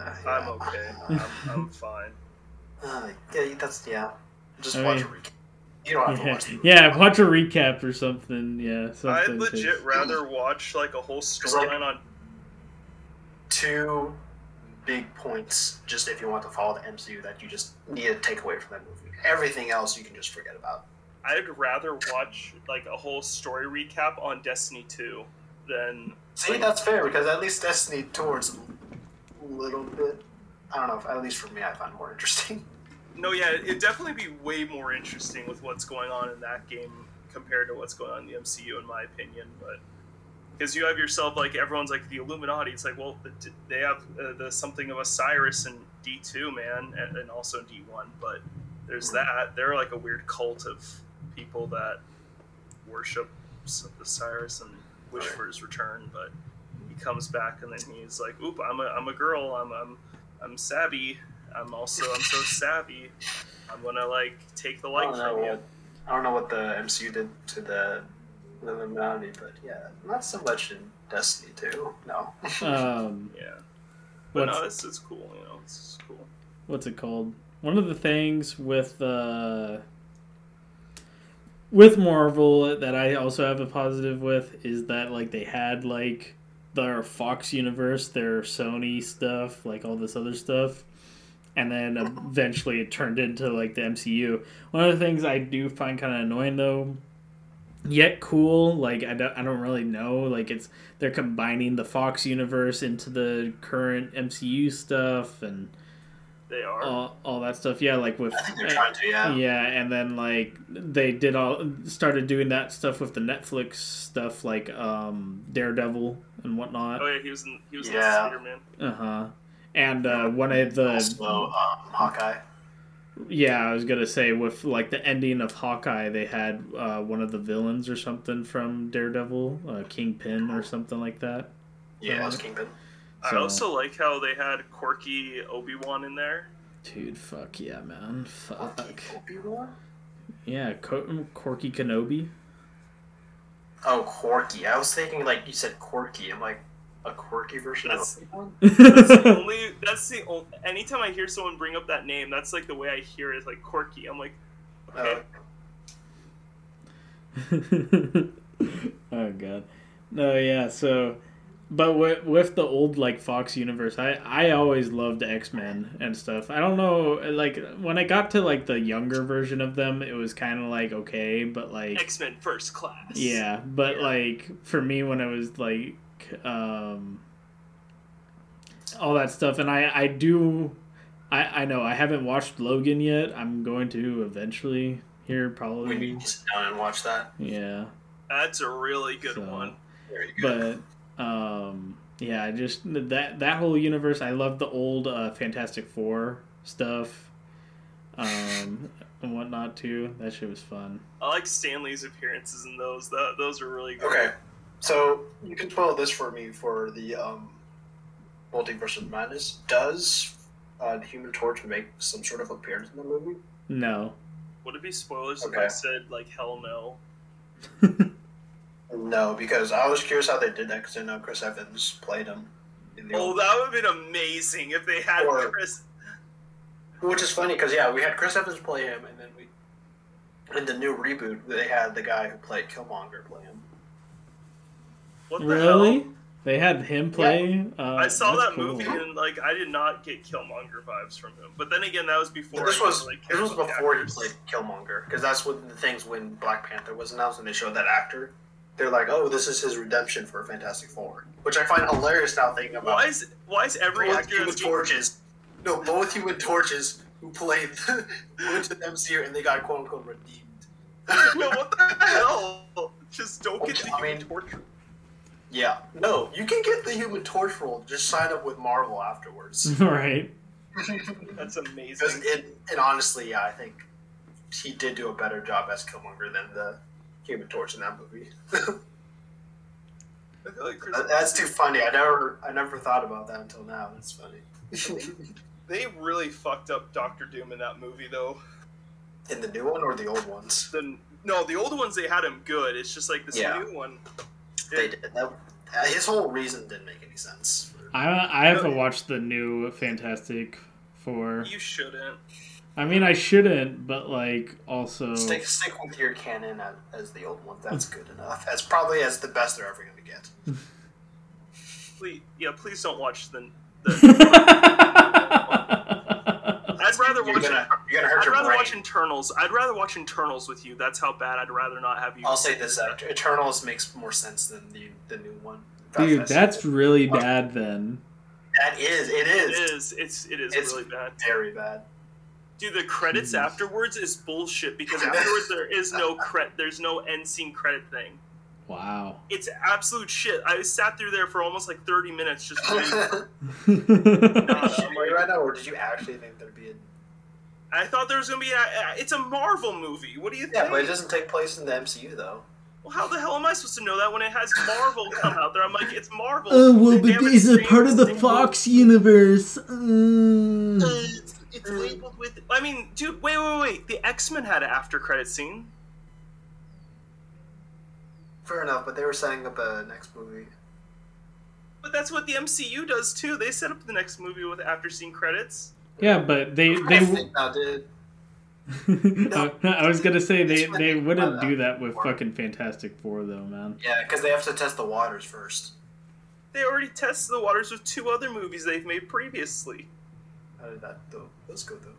Yeah, yeah. I'm okay. I'm, I'm fine. Uh, yeah, that's yeah. Just I watch mean, a recap. You don't have yeah. to watch. The yeah, watch a recap or something. Yeah, something I'd legit rather watch like a whole storyline on two big points. Just if you want to follow the MCU, that you just need to take away from that movie. Everything else you can just forget about. I'd rather watch like a whole story recap on Destiny Two than. See, like, that's fair because at least Destiny towards a little bit. I don't know. If, At least for me, I find more interesting. No, yeah, it'd definitely be way more interesting with what's going on in that game compared to what's going on in the MCU, in my opinion. But because you have yourself like everyone's like the Illuminati, it's like well they have uh, the something of a Cyrus in D two man, and, and also D one. But there's that. They're like a weird cult of people that worship the Cyrus and wish for his return. But comes back and then he's like, "Oop, I'm a I'm a girl. I'm I'm I'm savvy." I'm also I'm so savvy. I'm gonna like take the light from you. What, I don't know what the MCU did to the Illuminati, but yeah, not so much in Destiny 2. No. um, yeah. But no, it's, it's cool. You know, it's cool. What's it called? One of the things with uh, with Marvel that I also have a positive with is that like they had like their Fox universe, their Sony stuff, like all this other stuff, and then eventually it turned into like the MCU. One of the things I do find kind of annoying though, yet cool, like I don't, I don't really know, like it's they're combining the Fox universe into the current MCU stuff and They are. all, all that stuff. Yeah, like with they're trying to, yeah. yeah, and then like they did all started doing that stuff with the Netflix stuff, like um, Daredevil and whatnot. oh yeah, he was in he was Yeah. in Spider Man. Uh huh. And uh, one of the Also, um, Hawkeye. yeah, I was gonna say with like the ending of Hawkeye, they had uh, one of the villains or something from Daredevil, uh, Kingpin or something like that. Yeah, it was Kingpin. I also like how they had quirky Obi Wan in there. Dude, fuck yeah, man, fuck Obi-Wan? yeah, Co- Corky Kenobi. Oh, quirky. I was thinking like you said quirky. I'm like a quirky version That's- of Obi-Wan. That's the only. That's the only. Anytime I hear someone bring up that name, that's like the way I hear it. Is like quirky. I'm like, okay. Uh, oh god no yeah so but with, with the old like fox universe i i always loved x-men and stuff i don't know like when i got to like the younger version of them it was kind of like okay but like X Men First Class. yeah but Yeah. like for me when I was like um all that stuff and i i do i i know i haven't watched logan yet i'm going to eventually here we probably need to sit down and watch that. yeah That's a really good So- one. Very good. but um yeah i just that that whole universe i love the old uh fantastic four stuff um and whatnot too that shit was fun I like Stan Lee's appearances in those. That those are really good. Okay, so you can spoil this for me for the um, Multiverse of Madness. Does uh, the Human Torch make some sort of appearance in the movie? no Would it be spoilers if I said like hell no? No, because I was curious how they did that because I know Chris Evans played him. In the Oh, old- that would have been amazing if they had Or- Chris. Which is funny because yeah, we had Chris Evans play him, and then we in the new reboot they had the guy who played Killmonger play him. What the really hell? they had him play uh, I saw that cool. movie and like I did not get Killmonger vibes from him. But then again, that was before. this I was really this was about the before he played Killmonger because that's what the things when Black Panther was announced and they showed that actor. They're like, oh, this is his redemption for Fantastic Four, which I find hilarious now thinking about. Why is why is every both actor Human being- Torches, no, both Human Torches who played went to the MCU and they got quote unquote redeemed. no, what the hell? Just don't get the I human mean- torture. Yeah, no, you can get the Human Torch role. Just sign up with Marvel afterwards. right That's amazing. it, and honestly, yeah, I think he did do a better job as Killmonger than the Human Torch in that movie. I feel like Chris, That- That's too funny. I never, I never thought about that until now. That's funny. they really fucked up Doctor Doom in that movie though. in the new one or the old ones? The no, the old ones they had him good. It's just like this Yeah. new one. They did. That, uh, his whole reason didn't make any sense. i i haven't watched the new fantastic four You shouldn't. I mean i shouldn't but like also Stick, stick with your canon as, as the old one. That's good enough. That's probably as the best they're ever going to get. Please, yeah, please don't watch the. the I'd rather You're watch. gonna, you're gonna hurt I'd your rather brain. watch Eternals. I'd rather watch Eternals with you. That's how bad I'd rather not have you. I'll say this: uh, Eternals makes more sense than the the new one. dude that's really bad then that is it It is is. It's. It is It's- really bad. very bad. Dude, the credits Mhm. afterwards is bullshit because afterwards there is no cre- There's no end scene credit thing. wow It's absolute shit. I sat through there for almost like 30 minutes just. Are waiting. you right now, or did you actually think there'd be a? I thought there was gonna be. A, a- it's a Marvel movie. What do you think? Yeah, but it doesn't take place in the MCU though. Well, how the hell am I supposed to know that when it has Marvel come out there? I'm like, it's Marvel. Oh well, but haven't it's part of the Fox universe. Mm. It's, it's labeled with. I mean, dude, wait, wait, wait. The X Men had an after credit scene. Fair enough, but they were setting up a next movie. But that's what the MCU does too. They set up the next movie with after scene credits. Yeah, but they I they think that did. I, I was gonna say they, they they wouldn't do that with more. fucking Fantastic Four though, man. Yeah, because they have to test the waters first. They already tested the waters with two other movies they've made previously. How did that though? Let's go though.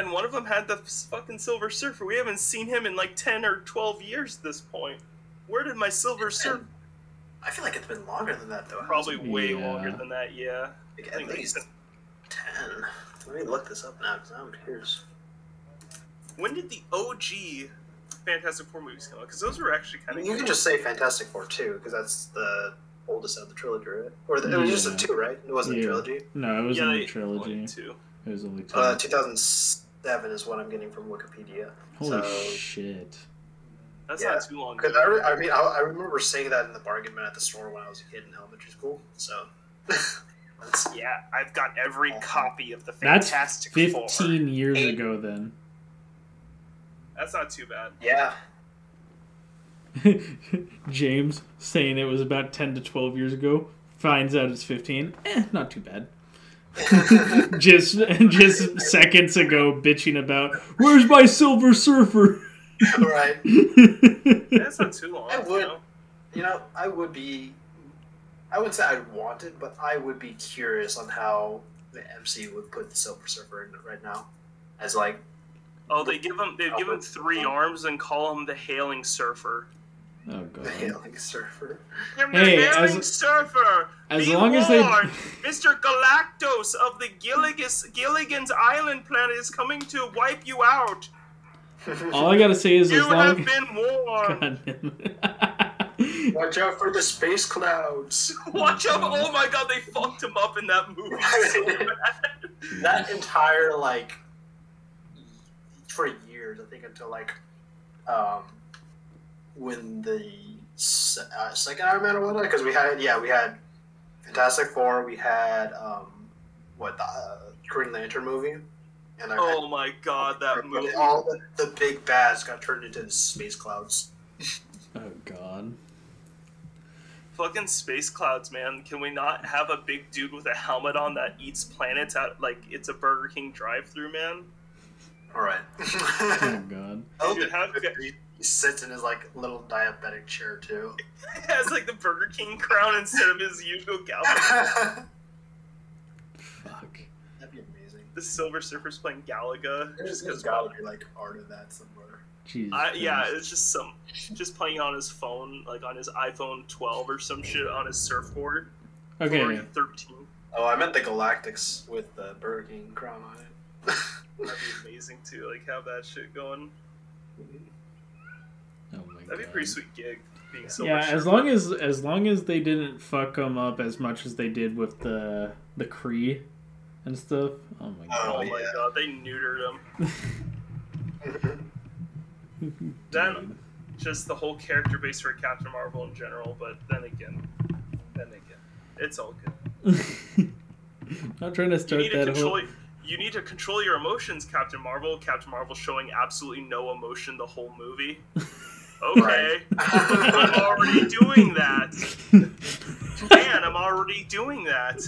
And one of them had the fucking Silver Surfer. We haven't seen him in like 10 or 12 years at this point. Where did my Silver Surfer? I feel like it's been longer than that though. Probably way Yeah. longer uh, than that, yeah. Like, at least it's- ten. Let me look this up now because I'm curious. When did the OG Fantastic Four movies come out? Because those were actually kind of you can just say Fantastic Four two because that's the oldest of the trilogy, right? Or the, it was just a two, right? It wasn't Yeah. a trilogy. No, it was yeah, in they- the trilogy. only two. It was only two. Uh, 2007 is what I'm getting from Wikipedia. Holy so, shit! That's Yeah. not too long ago. I, re- I mean, I, I remember saying that in the bargain bin at the store when I was a kid in elementary school. So, that's, Yeah, I've got every copy of the That's Fantastic Four. Fifteen years Eight. ago, then. That's not too bad. yeah. James saying it was about ten to twelve years ago. Finds out it's fifteen. Eh, not too bad. Just just seconds ago, bitching about where's my Silver Surfer. right. That's not too long. I you would- know? You know, I would be. I would say I'd want it, but I would be curious on how the MC would put the Silver Surfer in it right now. As like, Oh, they give him they give him oh. three arms and call him the Hailing Surfer. Oh god. the hailing surfer. I'm the Hey, Hailing as- Surfer. as Be long as they- Mr. Galactus of the Gilligas Gilligan's Island planet is coming to wipe you out. All I gotta say is You as long have been warned. God damn it. Watch out for the space clouds. Watch out! Oh my god, they fucked him up in that movie. so bad. that entire like for years, I think until like um when the uh, second Iron Man or whatnot, because we had yeah we had Fantastic Four, we had um what the uh, Green Lantern movie, and I oh my god, that movie. all the, the big bads got turned into space clouds. oh god. Fucking space clouds, man. Can we not have a big dude with a helmet on that eats planets out like it's a Burger King drive-through, man? All right. Oh god. Oh, You have- he he sits in his like little diabetic chair too. It has like the Burger King crown instead of his usual gal. That'd be amazing. The Silver Surfer's playing Galaga. There's, Just there's because gotta be like art of that somewhere. Jesus. I, yeah, it's just some, just playing on his phone, like on his iPhone 12 or some shit on his surfboard. Or Okay. 13. Oh, I meant the Galactus with the Burger King crown on it. That'd be amazing too. Like have that shit going. Oh my That'd be a pretty sweet gig. Being Silver Yeah, as long as as long as they didn't fuck them up as much as they did with the the Kree and stuff. Oh my oh god! Oh, my yeah. god, they neutered him. god. Then just the whole character base for Captain Marvel in general, but then again, then again, it's all good. Not trying to start need to that whole. You need to control your emotions, Captain Marvel. Captain Marvel showing absolutely no emotion the whole movie. Okay, I'm already doing that. Man, I'm already doing that.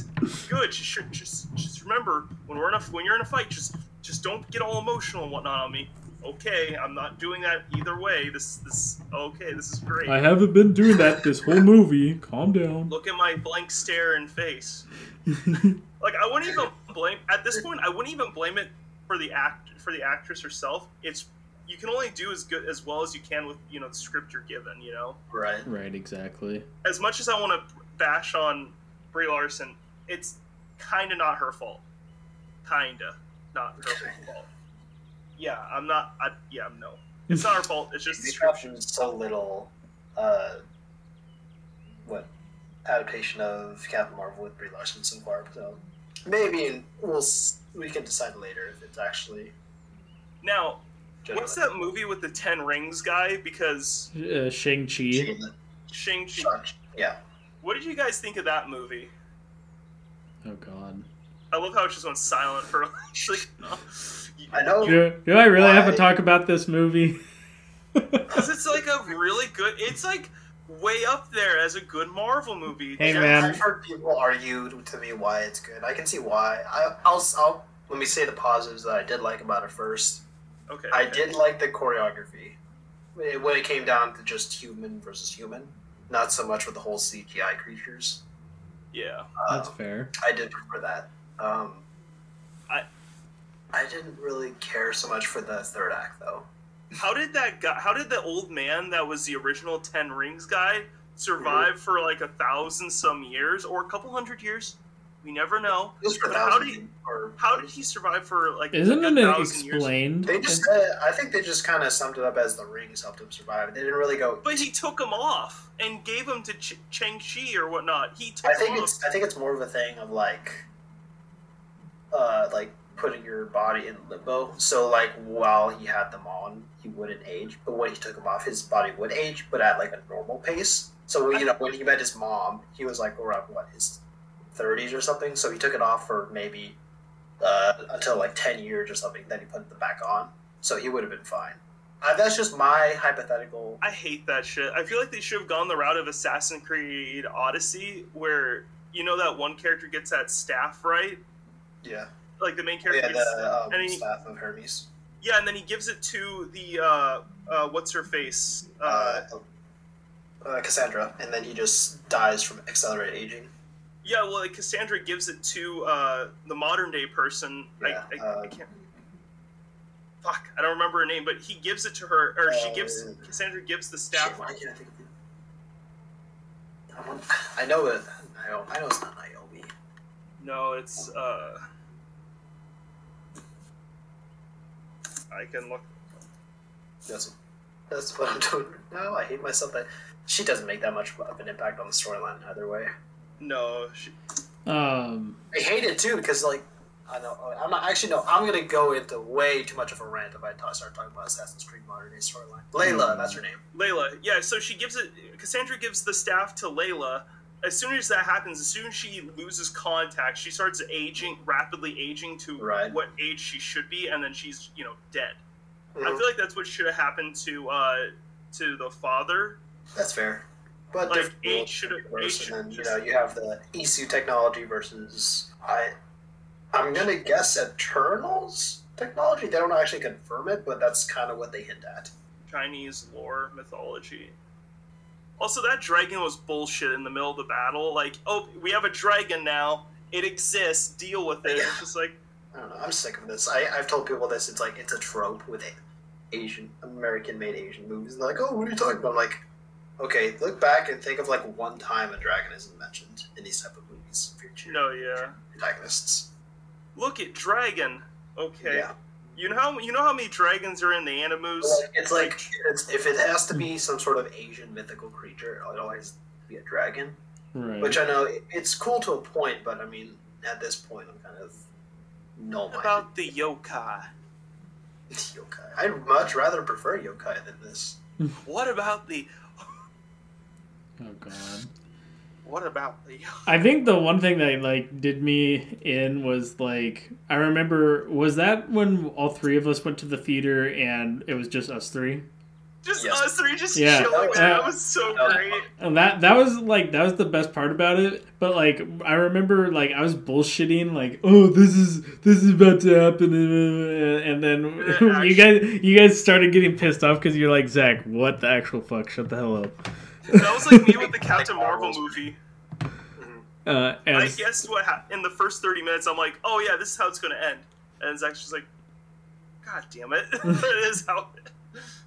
Good. Just, just, just remember when we're in a when you're in a fight, just, just don't get all emotional and whatnot on me. Okay, I'm not doing that either way. This, this, okay, this is great. I haven't been doing that this whole movie. Calm down. Look at my blank stare and face. Like I wouldn't even blame at this point. I wouldn't even blame it for the act for the actress herself. It's you can only do as good as well as you can with you know the script you're given. You know, right. right, exactly. as much as I want to bash on Brie Larson, it's kind of not her fault. Kinda not her fault. Yeah, I'm not. I, yeah, no, it's not her fault. It's just the They've script. gotten so little, uh, what adaptation of Captain Marvel with Brie Larson so far. So maybe we'll we can decide later if it's actually. Now, what's that movie with the Ten Rings guy? Because Uh, Shang Chi. Shang Chi. Yeah. What did you guys think of that movie? Oh God. I love how it just went silent for like. I know. Do, do I really have to talk about this movie? Because it's like a really good. It's like way up there as a good Marvel movie. Hey, Yeah, man. I've heard people argue to me why it's good. I can see why. I, I'll, I'll let me say the positives that I did like about it first. Okay. I okay. did like the choreography when it came down to just human versus human, not so much with the whole CGI creatures. Yeah. Uh, That's fair. I did prefer that. Um, I- I didn't really care so much for the third act though. How did that guy? How did the old man that was the original Ten Rings guy survive for like a thousand some years or a couple hundred years? We never know. It was for But how did he- How did he survive for like Isn't a it thousand years? They just, uh, I think they just kind of summed it up as the rings helped him survive. They didn't really go. But he took them off and gave them to Ch- Shang Chi or whatnot. He took I think him it's, I think it's more of a thing of like, uh, like putting your body in limbo. So like while he had them on, he wouldn't age, but when he took them off, his body would age, but at like a normal pace. So you know when he met his mom, he was like around what his thirties or something. So he took it off for maybe uh, until like ten years or something. Then he put it back on, so he would have been fine. Uh, that's just my hypothetical. I hate that shit. I feel like they should have gone the route of Assassin's Creed Odyssey, where you know that one character gets that staff right, Yeah, like the main character. yeah, gets, the um, and he, staff of Hermes. yeah, and then he gives it to the uh, uh, what's her face. Uh, uh, uh, Cassandra, and then he just dies from accelerated aging. Yeah, well, like Cassandra gives it to uh, the modern day person. Yeah, I, I, uh, I can't. Fuck, I don't remember her name, but he gives it to her, or she Uh, gives Cassandra gives the Shit, staff. why can't I think of it? I I know it. I know, I know it's not Naomi. No, it's uh. I can look. That's that's what I'm doing now. I hate myself that she doesn't make that much of an impact on the storyline either way. No, she, Um, I hate it too because like I know I'm not actually no. I'm gonna go into way too much of a rant if I ta- start talking about Assassin's Creed Modern Day storyline. Layla, Mm. that's her name. Layla. Yeah, so she gives it. Cassandra gives the staff to Layla. As soon as that happens, as soon as she loses contact, she starts aging, rapidly aging to Right. what age she should be, and then she's, you know, dead. I Mhm. feel like that's what should have happened to uh to the father. That's fair. But Like, age should've- and then you know you have the ECU technology versus I. I'm gonna guess Eternals technology. They don't actually confirm it, but that's kind of what they hint at. Chinese lore mythology. Also, that dragon was bullshit in the middle of the battle. Like, oh, we have a dragon now. It exists. Deal with it. Yeah. It's just like, I don't know. I'm sick of this. I, I've told people this. It's like it's a trope with Asian American-made Asian movies. They're like, oh, what are you talking about? I'm like, okay, look back and think of like one time a dragon isn't mentioned in these type of movies. If you're no, yeah. protagonists, Look at dragon. Okay. yeah. You know how you know how many dragons are in the Animus? It's like it's, if it has to be some sort of Asian mythical creature, it always be a dragon. right. Which I know it's cool to a point, but I mean, at this point, I'm kind of no. What about the yokai? yokai. I'd much rather prefer yokai than this. What about the oh god. what about the I think the one thing that like did me in was like I remember was that when all three of us went to the theater and it was just us three. just Yes. us three just Yeah. chilling? Uh, that was so great. And that that was like that was the best part about it. But like I remember like I was bullshitting like oh this is this is about to happen and then Yeah, you guys you guys started getting pissed off because you're like Zach what the actual fuck shut the hell up. That was like me with the Captain Marvel movie. Uh, and I guessed what hap in the first thirty minutes. I'm like, oh yeah, this is how it's gonna end, and Zach's just like, God damn it, that is how.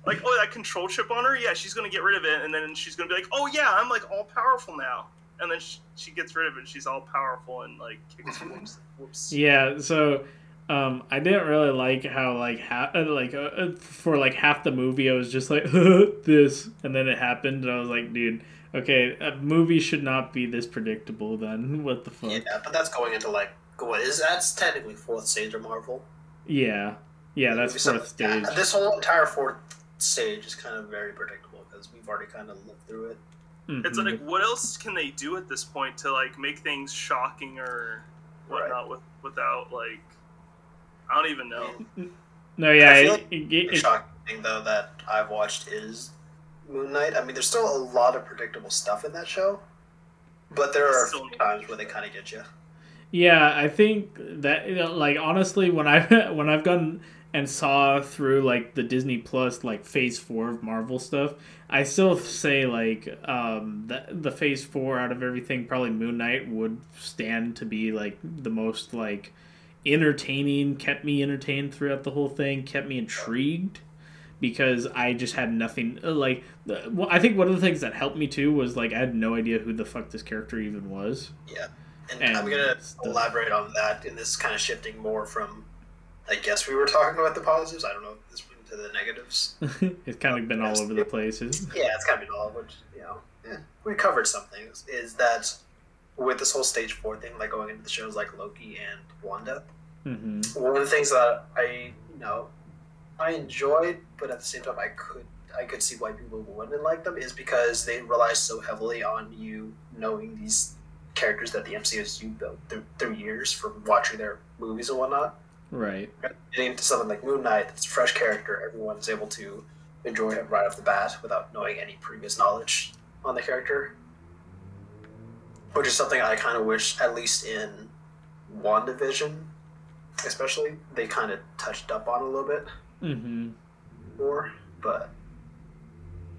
Like, oh, that control chip on her, yeah, she's gonna get rid of it, and then she's gonna be like, oh yeah, I'm like all powerful now, and then she, she gets rid of it, she's all powerful and like kicks whoops, whoops. Yeah, so um, I didn't really like how like ha- uh, like uh, uh, for like half the movie I was just like this, and then it happened, and I was like, dude, okay, a movie should not be this predictable. Then what the fuck? Yeah, but that's going into like what is that's technically fourth stage of Marvel. Yeah, yeah, that's So, fourth stage. yeah, this whole entire fourth stage is kind of very predictable because we've already kind of lived through it. It's Mhm. like, what else can they do at this point to like make things shocking or whatnot with without like, I don't even know. no, yeah, I feel it, like it, The it- shocking thing though that I've watched is Moon Knight. I mean, there's still a lot of predictable stuff in that show, but there are a Still- times where they kind of get you. Yeah, I think that you know, like honestly, when I when I've gone and saw through like the Disney Plus like Phase Four of Marvel stuff, I still say like um, the the Phase Four out of everything, probably Moon Knight would stand to be like the most like entertaining, kept me entertained throughout the whole thing, kept me intrigued because I just had nothing uh, like. Well, I think one of the things that helped me too was like I had no idea who the fuck this character even was. Yeah, and, And I'm gonna elaborate on that, and this kind of shifting more from. I guess we were talking about the positives. I don't know this went to the negatives. it's kind of been all over the place. Yeah, it's kind of been all, which you know, yeah, we covered some things. Is that with this whole stage four thing, like going into the shows like Loki and Wanda, hmm one of the things that I you know I enjoyed, but at the same time I could I could see why people wouldn't like them is because they rely so heavily on you knowing these characters that the MCU built through, through years from watching their movies and whatnot. Right. Getting into something like Moon Knight, that's a fresh character, everyone's able to enjoy it right off the bat without knowing any previous knowledge on the character. Which is something I kind of wish, at least in WandaVision, especially, they kind of touched up on a little bit hmm more. But,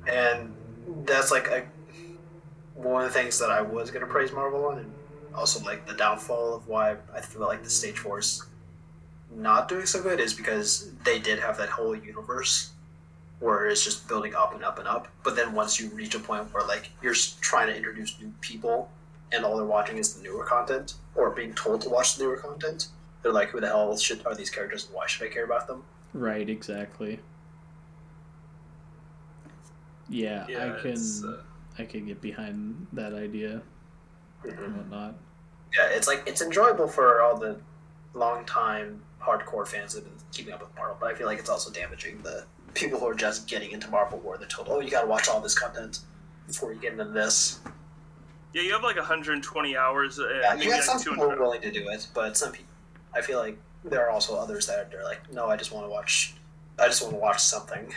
and that's like a, one of the things that I was going to praise Marvel on, and also like the downfall of why I feel like the Stage Force not doing so good is because they did have that whole universe where it's just building up and up and up. But then once you reach a point where like you're trying to introduce new people and all they're watching is the newer content or being told to watch the newer content, they're like, who the hell should are these characters and why should I care about them? Right. Exactly. Yeah, Yeah, I can. uh, I can get behind that idea and whatnot. Yeah, it's like it's enjoyable for all the long time hardcore fans that have been keeping up with Marvel, but I feel like it's also damaging the people who are just getting into Marvel where they're told, Oh, you gotta watch all this content before you get into this. Yeah, you have like 120 hours. Uh, Yeah, you got like some people 200. willing to do it, but some people I feel like there are also others that are like, No, I just wanna watch I just wanna watch something.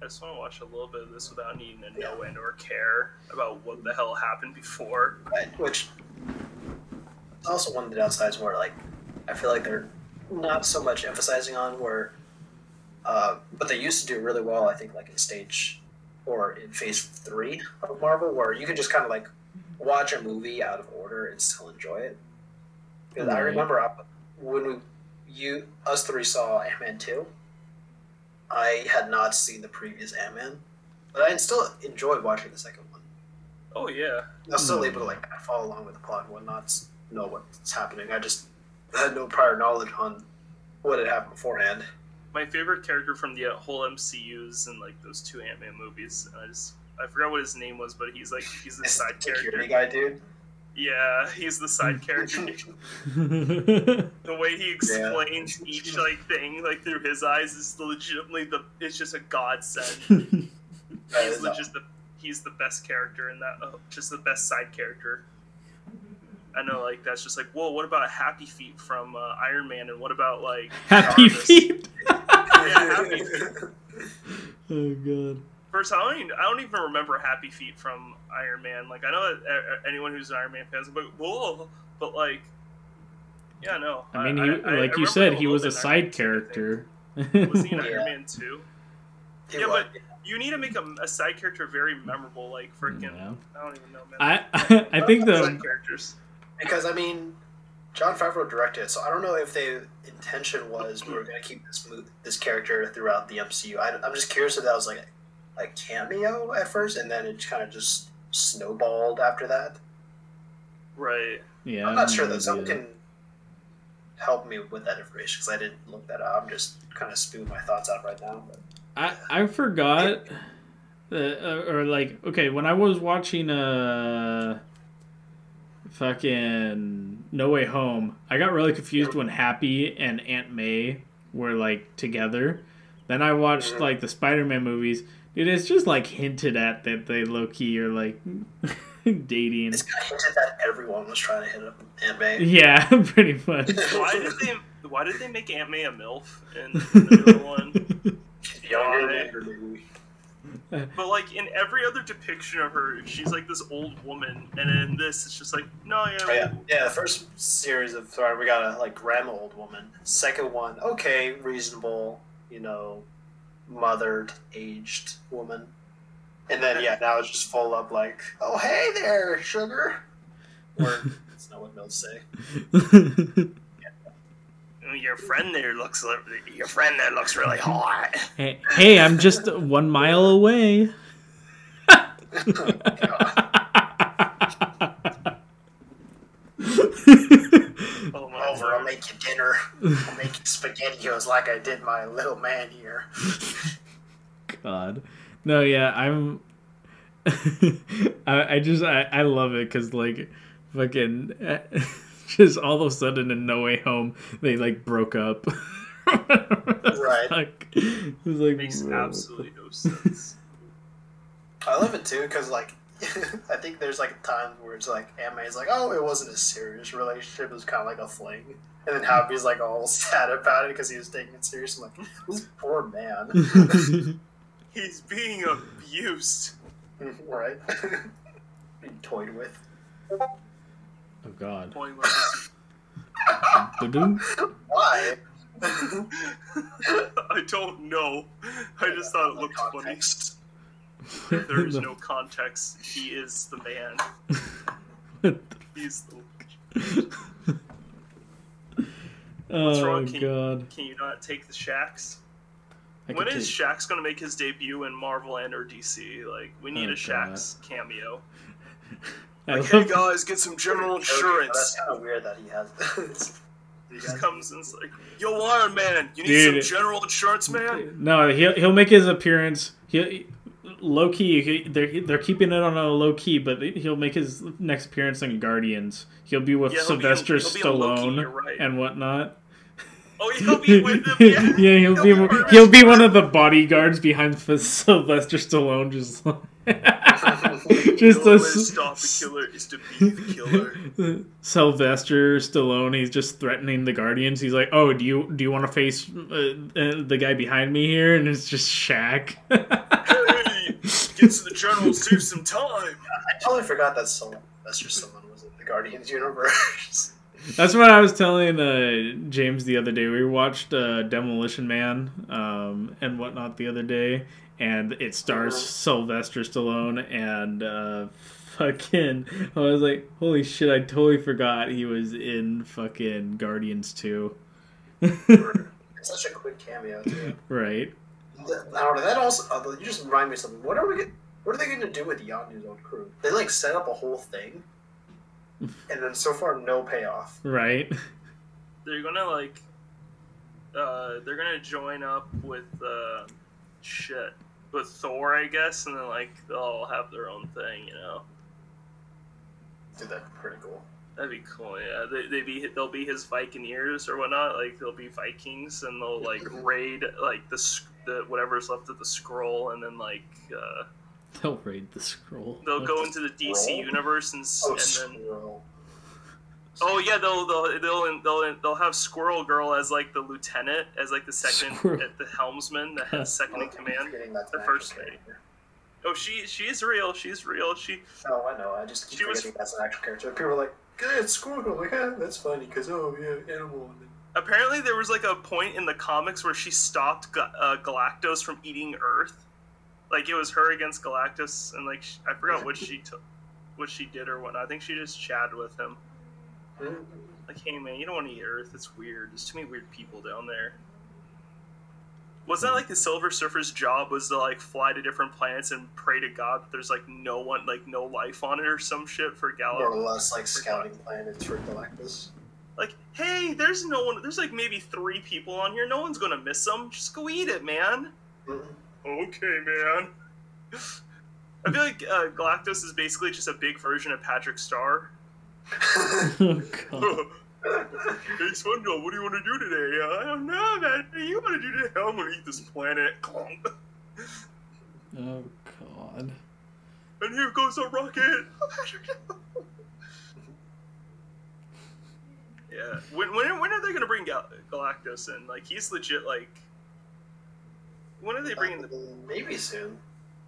I just want to watch a little bit of this without needing to know and or care about what the hell happened before. Right, which is also one of the downsides where like I feel like they're not so much emphasizing on where uh, but they used to do really well I think like in stage or in phase three of Marvel where you can just kind of like watch a movie out of order and still enjoy it because I remember uh, when we you us three saw Ant-Man 2 I had not seen the previous Ant-Man but I still enjoyed watching the second one Oh yeah, I was still Hmm. able to like follow along with the plot and whatnot, know what's happening. I just had no prior knowledge on what had happened beforehand. My favorite character from the uh, whole MCU's and like those two Ant Man movies. And I just I forgot what his name was, but he's like he's the This side security character. guy, dude. Yeah, he's the side character. the way he explains each like thing like through his eyes is legitimately the it's just a godsend. He's is, the, just the he's the best character in that uh, just the best side character i know like that's just like whoa what about happy feet from uh, iron man and what about like Happy Jarvis? feet. yeah happy feet oh god. first i don't even i don't even remember happy feet from iron man like i know that uh, anyone who's an iron man fan is like whoa but like yeah no I mean, he, I like you remember said, he was a bit in side Man 2, I think. character. was he in Yeah. iron man 2 He Yeah, was. you need to make a, a side character very memorable like freaking Yeah. i don't even know man I I think side the characters because I mean, Jon Favreau directed, it, so I don't know if the intention was we were going to keep this mo- this character throughout the MCU. I, am just curious if that was like a, a cameo at first, and then it kind of just snowballed after that. right yeah. I'm not sure no though. Someone can help me with that information because I didn't look that up. I'm just kind of spewing my thoughts out right now. But I I forgot, uh, uh, or like okay when I was watching uh, fucking No Way Home, I got really confused when Happy and Aunt May were like together. Then I watched like the Spider-Man movies. Dude, it's just like hinted at that they low key are like dating. it's kind of hinted that everyone was trying to hit up Aunt May. Yeah, pretty much. why did they why did they make Aunt May a MILF in the newer one? Younger, Why? younger, maybe. But like in every other depiction of her, she's like this old woman, and in this, it's just like, no, yeah, Oh, yeah, yeah. The first series of sorry, we got a like grandma old woman. Second one, okay, reasonable, you know, mothered, aged woman. And then yeah, now it's just full up like, oh hey there, sugar. Or that's not what they'll say. your friend there looks your friend there looks really hot. hey, hey, I'm just one mile away. Oh my Over, I'll make you dinner. I'll make you spaghettios like I did my little man here. God, no, yeah, I'm. I, I just I, I love it because like fucking just all of a sudden in No Way Home they like broke up. Right. Like, it was like Makes whoa. absolutely no sense. I love it too because like I think there's like times where it's like Aunt May is like, oh, it wasn't a serious relationship; it was kind of like a fling. And then Happy's like all sad about it because he was taking it serious. I'm like, this poor man, He's being abused. right? Being toyed with. Oh God. Point. Why? I don't know. I just thought it looked funny. There is no context. He is the man. He's the. oh wrong, King? God. Can you not take the Shax? I When take- Shax gonna make his debut in Marvel and or DC? Like, we need Oh, a Shax cameo. I Like, hey guys, get some general insurance. That's kind of weird that he has. He just comes and it's like, Yo, Iron Man, you need Dude. some general insurance, man? No, he'll he'll make his appearance. He low key. He, they're they're keeping it on a low key, but he'll make his next appearance in Guardians. He'll be with Yeah, he'll be in- Sylvester he'll be in Loki, Stallone you're right. and whatnot. Oh, he'll be with them. Yeah, yeah, he'll, be with he'll be one of the bodyguards behind Sylvester Stallone, just like- just The a way to stop the killer is to be the killer. Sylvester Stallone. He's just threatening the Guardians. He's like, "Oh, do you do you want to face uh, uh, the guy behind me here?" And it's just Shaq. hey, get to the general, save some time. I totally forgot that Sylvester Stallone was in the Guardians universe. That's what I was telling uh, James the other day. We watched uh, Demolition Man um, and whatnot the other day, and it stars Mhm. Sylvester Stallone and uh, fucking. I was like, holy shit! I totally forgot he was in fucking Guardians too. such a quick cameo too. right. Now that also, uh, you just remind me of something. What are we? What are they going to do with Yondu's old crew? They like set up a whole thing, and then so far no payoff. Right. They're gonna like, uh, they're gonna join up with uh, shit with Thor, I guess, and then like they'll all have their own thing, you know. Dude, that'd be pretty cool. That'd be cool. Yeah, they they be they'll be his Vikineers or whatnot. Like they'll be Vikings, and they'll like raid like the the whatever's left of the scroll, and then like uh, They'll raid the scroll. they'll go into the DC Scroll? universe and Oh, and then Squirrel. oh yeah they'll they'll they'll they'll they'll have Squirrel Girl as like the lieutenant as like the second Squirrel. at the helmsman the head second in command. the first lady. Oh she she is real. She's real. She Oh, I know. I just keep She was- that's an actual character. People are like, "Good, it's Squirrel." I'm like, "Yeah, that's funny because oh yeah, animal." Apparently there was like a point in the comics where she stopped Ga- uh, Galactus from eating Earth. Like it was her against Galactus, and like I forgot what she took, what she did or whatnot. I think she just chatted with him. Like, hey man, you don't want to eat Earth. It's weird. There's too many weird people down there. Was that like the Silver Surfer's job was to like fly to different planets and pray to God that there's like no one, like no life on it or some shit for Galactus? more or less like scouting planets for Galactus. Like, hey, there's no one. There's like maybe three people on here. No one's gonna miss them. Just go eat it, man. Mm. Okay, man. I feel like uh, Galactus is basically just a big version of Patrick Star. oh god. hey, SpongeBob, what do you want to do today? Uh, I don't know, man. What do you want to do today? I'm gonna eat this planet. Oh god. And here goes a rocket. Patrick. Yeah. When, when, when are they gonna bring Gal- Galactus in? Like, he's legit. Like, when are they bringing the? Maybe soon.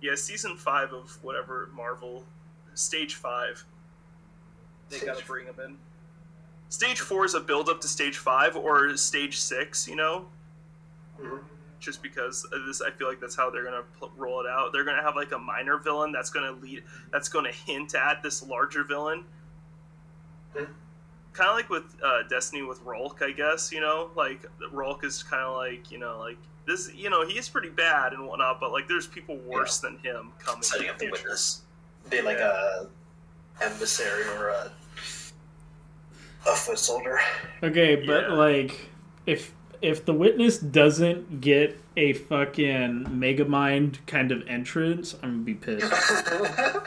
Yeah, season five of whatever Marvel, stage five. They Stage gotta bring them in. Stage four is a build up to stage five or stage six. You know, Mhm. just because this, I feel like that's how they're gonna pl- roll it out. They're gonna have like a minor villain that's gonna lead, that's gonna hint at this larger villain. Hmm. Kind of like with uh, Destiny with Rhulk, I guess. You know, like Rhulk is kind of like you know like this. You know, he's pretty bad and whatnot, but like there's people worse than him coming. Setting in up the future. witness. Be like Yeah. a emissary or a a foot soldier. Okay, but Yeah. like if if the witness doesn't get a fucking Megamind kind of entrance, I'm gonna be pissed.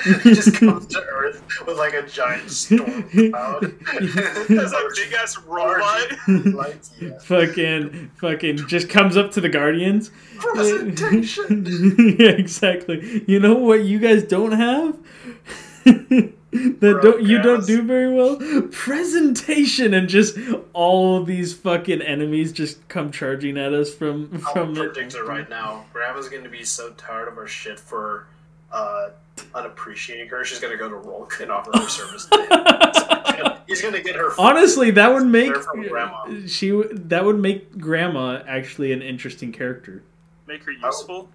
he just comes to Earth with like a giant storm cloud. There's that big ass robot. yeah. fucking fucking just comes up to the Guardians. Presentation. yeah, exactly. You know what you guys don't have? that don't you don't do very well? Presentation and just all of these fucking enemies just come charging at us from I'll from predict it right now. Grandma's gonna be so tired of our shit for uh, unappreciating her. She's gonna go to Rhulk and offer her service. He's gonna get her. Honestly, that would make grandma. she that would make grandma actually an interesting character. Make her useful.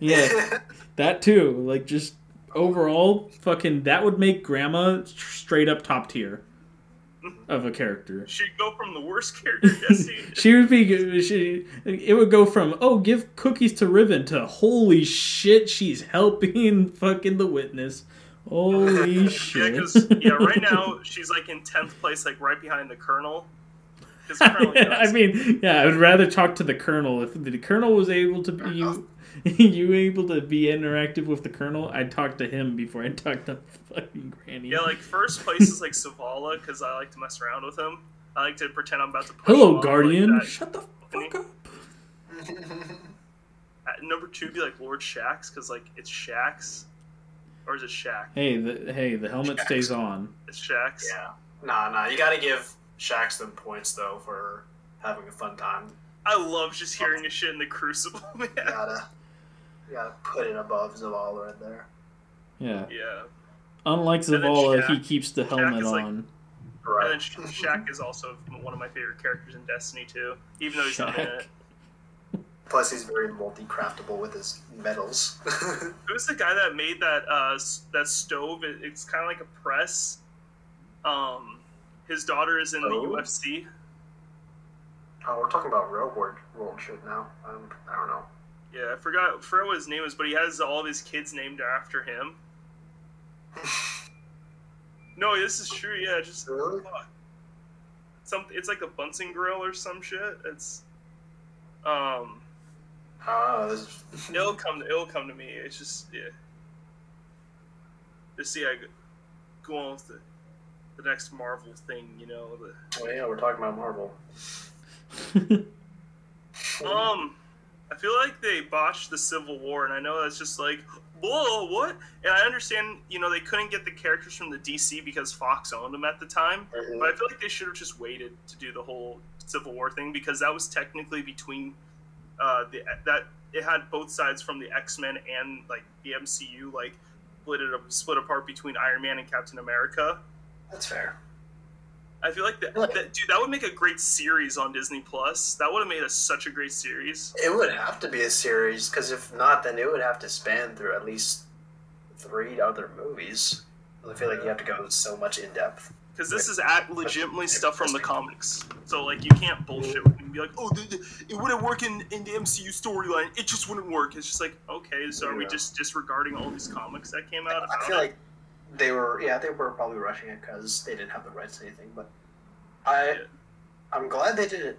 Yeah. That too, like just overall, fucking that would make grandma straight up top tier mm-hmm. of a character. She'd go from the worst character she would be she it would go from oh give cookies to Riven to holy shit she's helping fucking the witness. Holy yeah, shit. because yeah, right now she's like in tenth place, like right behind the Colonel. 'Cause the Colonel I mean, yeah, I would rather talk to the colonel. If the colonel was able to be you, you able to be interactive with the colonel, I'd talk to him before I talk to fucking Granny. yeah, like first place is like Zavala because I like to mess around with him. I like to pretend I'm about to. Push him Hello, Guardian. Like. Shut the fuck up. At number two be like Lord Shax because like it's Shax, or is it Shax? Hey, the hey, the helmet Shax. stays on. It's Shax. yeah. Nah, nah. You gotta give Shax them points though for having a fun time. I love just hearing a shit in the Crucible, man. Gotta, you gotta put it above Zavala right there. Yeah. Yeah. Unlike Zavala, Shaq- he keeps the helmet like- on. Right. And then Sh- Shaq is also one of my favorite characters in Destiny too, even though he's not in it. Plus, he's very multi-craftable with his metals. Who's the guy that made that uh that stove? It, it's kind of like a press. Um, his daughter is in Oh. the UFC. oh, we're talking about real world world shit now. Um, I don't know. Yeah, I forgot I forgot what his name is, but he has all of his kids named after him. No, this is true. Yeah, just Really? fuck. Some it's like a Bunsen grill or some shit. It's um, this is... it'll come it'll come to me. It's just yeah. Just see, I go- go on with the the next Marvel thing, you know. The, Oh yeah, we're talking about Marvel. Um, I feel like they botched the Civil War, and I know that's just like, whoa, what? And I understand, you know, they couldn't get the characters from the DC because Fox owned them at the time, Mhm. but I feel like they should have just waited to do the whole Civil War thing because that was technically between uh, the that it had both sides from the X Men and like the MCU, like split it up, split apart between Iron Man and Captain America. That's fair. I feel like that, that dude, that would make a great series on Disney Plus. That would have made us such a great series. It would have to be a series, because if not, then it would have to span through at least three other movies. I feel like you have to go so much in depth. Because this is at legitimately stuff from the comics. So, like, you can't bullshit with and be like, oh, th- th- it wouldn't work in, in the MCU storyline. It just wouldn't work. It's just like, okay, so are we just disregarding all these comics that came out I feel it? like they were, yeah, they were probably rushing it because they didn't have the rights to anything. But I, Yeah. I'm glad they did it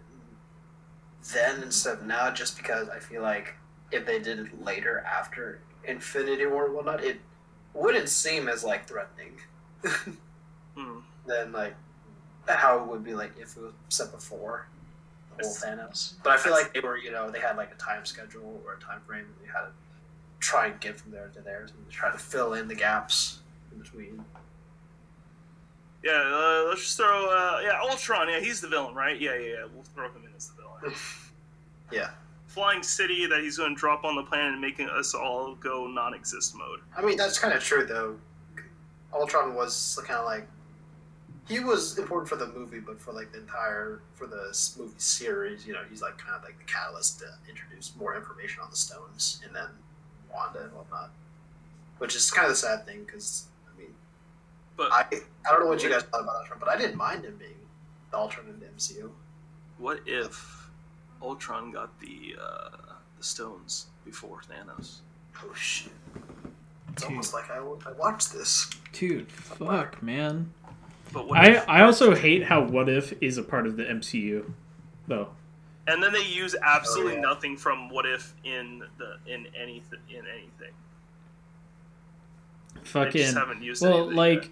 then instead of now, just because I feel like if they did it later after Infinity War and whatnot, it wouldn't seem as like threatening. Hmm. than like how it would be like if it was set before the whole Thanos. But I feel like they were, you know, they had like a time schedule or a time frame that they had to try and get from there to there and try to fill in the gaps in between. Yeah, uh, let's just throw, uh, yeah, Ultron. Yeah, he's the villain, right? Yeah, yeah, yeah. We'll throw him in as the villain. Yeah. flying city that he's going to drop on the planet and making us all go non-exist mode. I mean, that's kind of true though. Ultron was kind of like he was important for the movie, but for like the entire for the movie series, you know, he's like kind of like the catalyst to introduce more information on the stones, and then Wanda and whatnot, which is kind of the sad thing because But I I don't know what you guys thought about Ultron, but I didn't mind him being the Ultron in the MCU. what if Ultron got the uh, the stones before Thanos? Oh shit! It's Dude. almost like I, I watched this. Dude, fuck, man. But what I I also hate how What If is a part of the MCU, though. and then they use absolutely Oh, yeah. nothing from What If in the in anything in anything. They Fucking just haven't used well, anything like yet.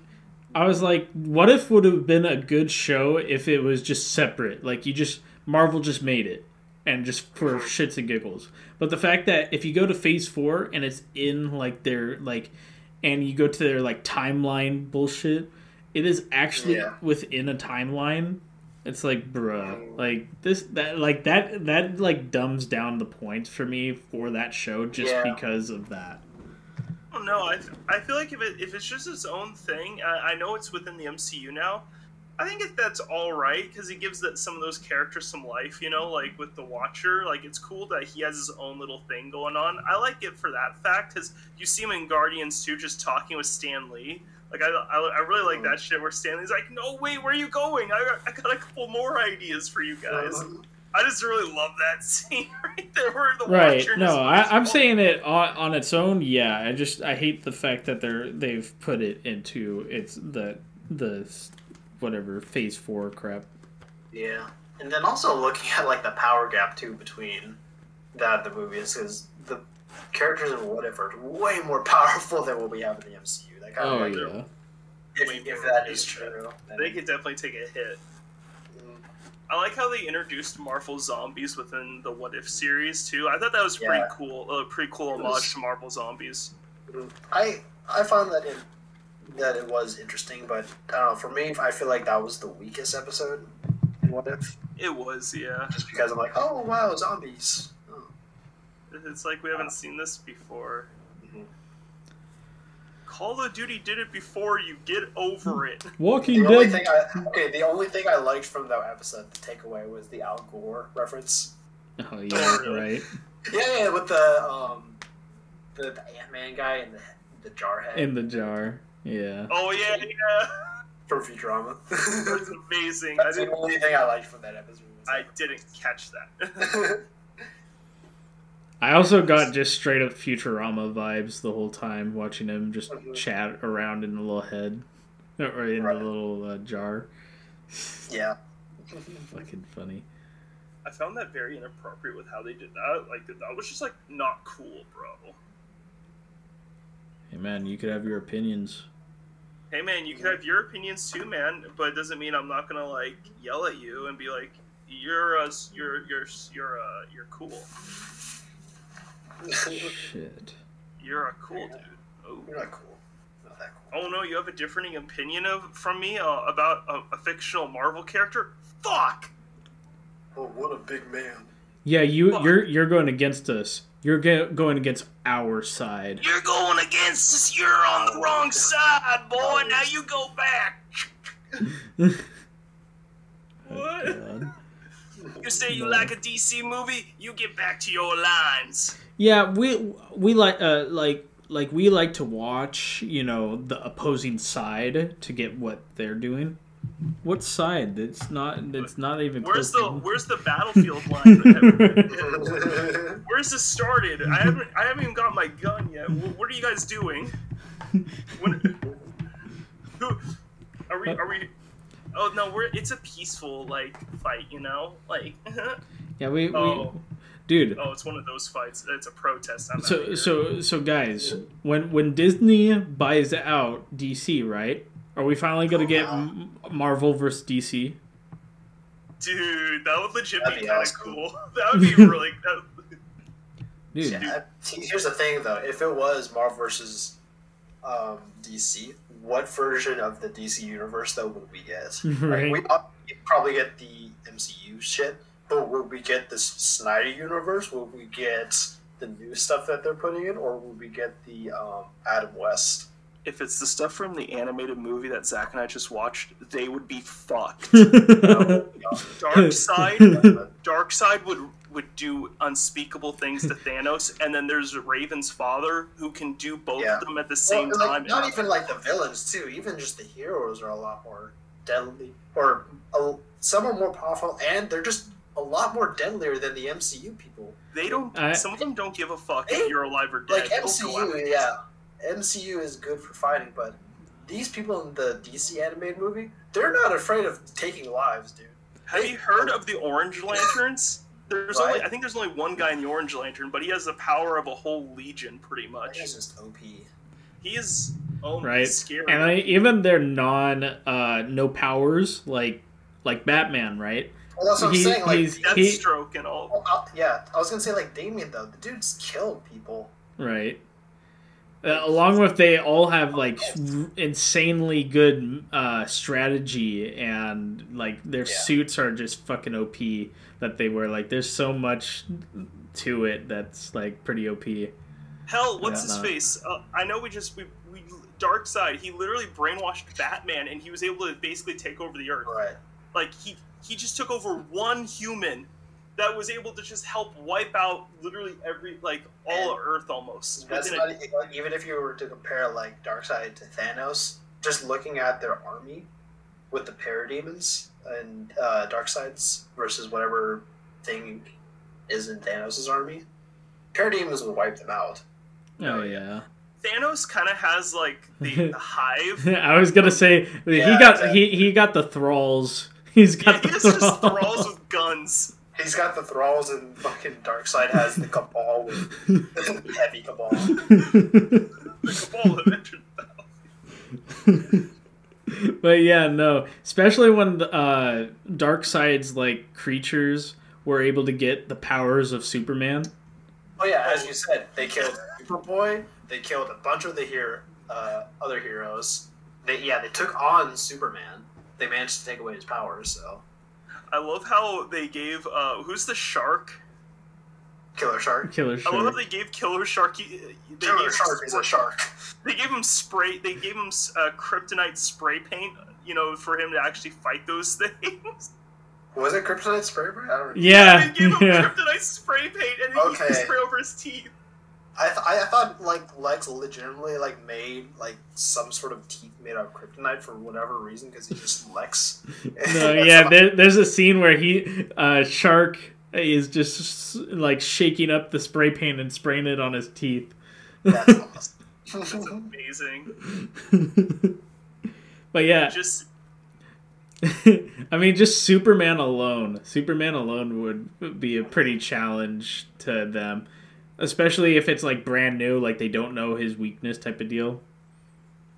I was like, What If would have been a good show if it was just separate. Like you just Marvel just made it and just for mm-hmm. shits and giggles. But the fact that if you go to Phase Four and it's in like their like, and you go to their like timeline bullshit, it is actually Yeah. within a timeline. It's like, bruh, mm. like this, that, like that, that, like dumbs down the points for me for that show just Yeah. because of that. I don't know. I, I feel like if it if it's just its own thing, I, I know it's within the MCU now. I think if that's all right because it gives that some of those characters some life. You know, like with the Watcher, like it's cool that he has his own little thing going on. I like it for that fact because you see him in Guardians too, just talking with Stan Lee. Like I, I, I really like that mm-hmm. shit where Stan Lee's like, "No, wait, where are you going? I I got a couple more ideas for you guys." Uh-huh. I just really love that scene right there where the right no I, i'm saying it on, on its own yeah i just i hate the fact that they're they've put it into it's the the whatever phase four crap Yeah, and then also looking at like the power gap too between that and the movies because the characters in What If are way more powerful than what we have in the MCU. That kind oh of like, yeah if, if that is true. they could definitely take a hit. I like how they introduced Marvel zombies within the What If series too. I thought that was pretty Yeah. cool. A pretty cool homage was- to Marvel zombies. I I found that it that it was interesting, but I don't know. For me, I feel like that was the weakest episode in What If, It was, yeah. just because I'm like, oh wow, zombies. Oh. It's like we haven't seen this before. Call of Duty did it before. You get over it. walking The only dead thing I okay, the only thing I liked from that episode the takeaway, was the Al Gore reference. oh yeah right Yeah, yeah, with the um, the, the Ant Man guy and the the jar head in the jar yeah Oh yeah, yeah. from Futurama. That's amazing. I That's the only thing I liked from that episode. was I didn't catch that. that. i also got just straight up futurama vibes the whole time watching him just Mhm. chat around in the little head or in Right. the little uh, jar yeah. fucking funny I found that very inappropriate with how they did that. Like that was just like not cool, bro. hey man you could have your opinions Hey man, you could have your opinions too, man, but it doesn't mean I'm not gonna like yell at you and be like, "You're uh, you're you're you're uh, you're cool. Shit You're a cool dude." Oh. You're not cool. Not that cool. oh no, you have a differing opinion of from me uh, about a, a fictional Marvel character? Fuck. Oh, what a big man. Yeah, you Fuck. you're you're going against us. You're go- going against our side. You're going against us. You're on the wrong side, boy. Now you go back. What? God. You say you like a DC movie, you get back to your lines. Yeah, we we like uh like like we like to watch, you know, the opposing side to get what they're doing. What side? It's not. It's not even. Where's close the to- Where's the battlefield line? Where's this started? I haven't I haven't even got my gun yet. What are you guys doing? When, who are we? Are we? Oh no, we're it's a peaceful like fight, you know, like. yeah, we, we Oh. dude. oh, it's one of those fights. It's a protest. I'm So so so guys, when when Disney buys out DC, right? Are we finally gonna get M- Marvel versus DC? dude, that would legit That'd be be kind of awesome. cool. That would be really. That, Dude, Yeah, here's the thing though. If it was Marvel versus um, DC, what version of the DC universe though would we get? Right. Like, we probably get the MCU shit, But will we get this Snyder universe? Will we get the new stuff that they're putting in, or will we get the um, Adam West? If it's the stuff from the animated movie that Zach and I just watched, they would be fucked. No, Darkseid. Darkseid would would do unspeakable things to Thanos, and then there's Raven's father who can do both Yeah. of them at the same Well, like, time. not even like the villains too. Even just the heroes are a lot more deadly, or a, some are more powerful, and they're just a lot more deadlier than the MCU people. They don't. I- some of them don't give a fuck They- if you're alive or dead. Like They'll MCU, yeah, MCU is good for fighting, but these people in the DC animated movie, they're not afraid of taking lives, dude. Have you heard of the Orange Lanterns? There's only, I think there's only one guy in the Orange Lantern, but he has the power of a whole legion, pretty much. He's just OP. He is, oh, Right. he's scary. and I, even their non uh no powers like like Batman, right? Well, that's what He- I'm saying. Like, he's- he- Deathstroke and all. oh, uh, yeah, I was gonna say like Damian though. The dude's killed people. Right. Uh, along with they all have like r- insanely good uh, strategy and like their Yeah. suits are just fucking OP that they were Like there's so much to it that's like pretty OP. Hell, what's his no. face? Uh, I know we just we, we Darkseid. He literally brainwashed Batman, and he was able to basically take over the Earth. Right. Like he he just took over one human that was able to just help wipe out literally every like all of Earth almost. That's not a- like, even if you were to compare like Darkseid to Thanos, just looking at their army with the parademons and uh, Darkseid's versus whatever thing is in Thanos' army, parademons would wipe them out. Oh yeah. Thanos kind of has like the, the hive. I was gonna say he got exactly. he he got the thralls. He's Yeah, got he the has just thralls with guns. He's got the thralls, and fucking Darkseid has the Cabal with heavy Cabal. The Cabal have entered the battle. but yeah, no. Especially when the, uh, Darkseid's like creatures were able to get the powers of Superman. Oh yeah, as you said, they killed Superboy. They killed a bunch of the hero, uh, other heroes. They yeah, they took on Superman. They managed to take away his powers. So I love how they gave uh who's the shark? Killer Shark. Killer Shark. I love Shark. how they gave Killer Shark. They Killer gave, Shark is a shark. They gave him spray. They gave him uh, kryptonite spray paint. You know, for him to actually fight those things. Was it Kryptonite spray? paint? I don't. Know. Yeah, they gave him yeah. kryptonite spray paint, and then he Okay. could spray over his teeth. I, th- I thought like Lex legitimately like made like some sort of teeth made out of kryptonite for whatever reason because he's just Lex. No, yeah, there, there's a scene where he uh, Shark is just like shaking up the spray paint and spraying it on his teeth. That's awesome. amazing. but yeah, Just I mean, just Superman alone. Superman alone would be a pretty challenge to them, especially if it's like brand new, like they don't know his weakness type of deal.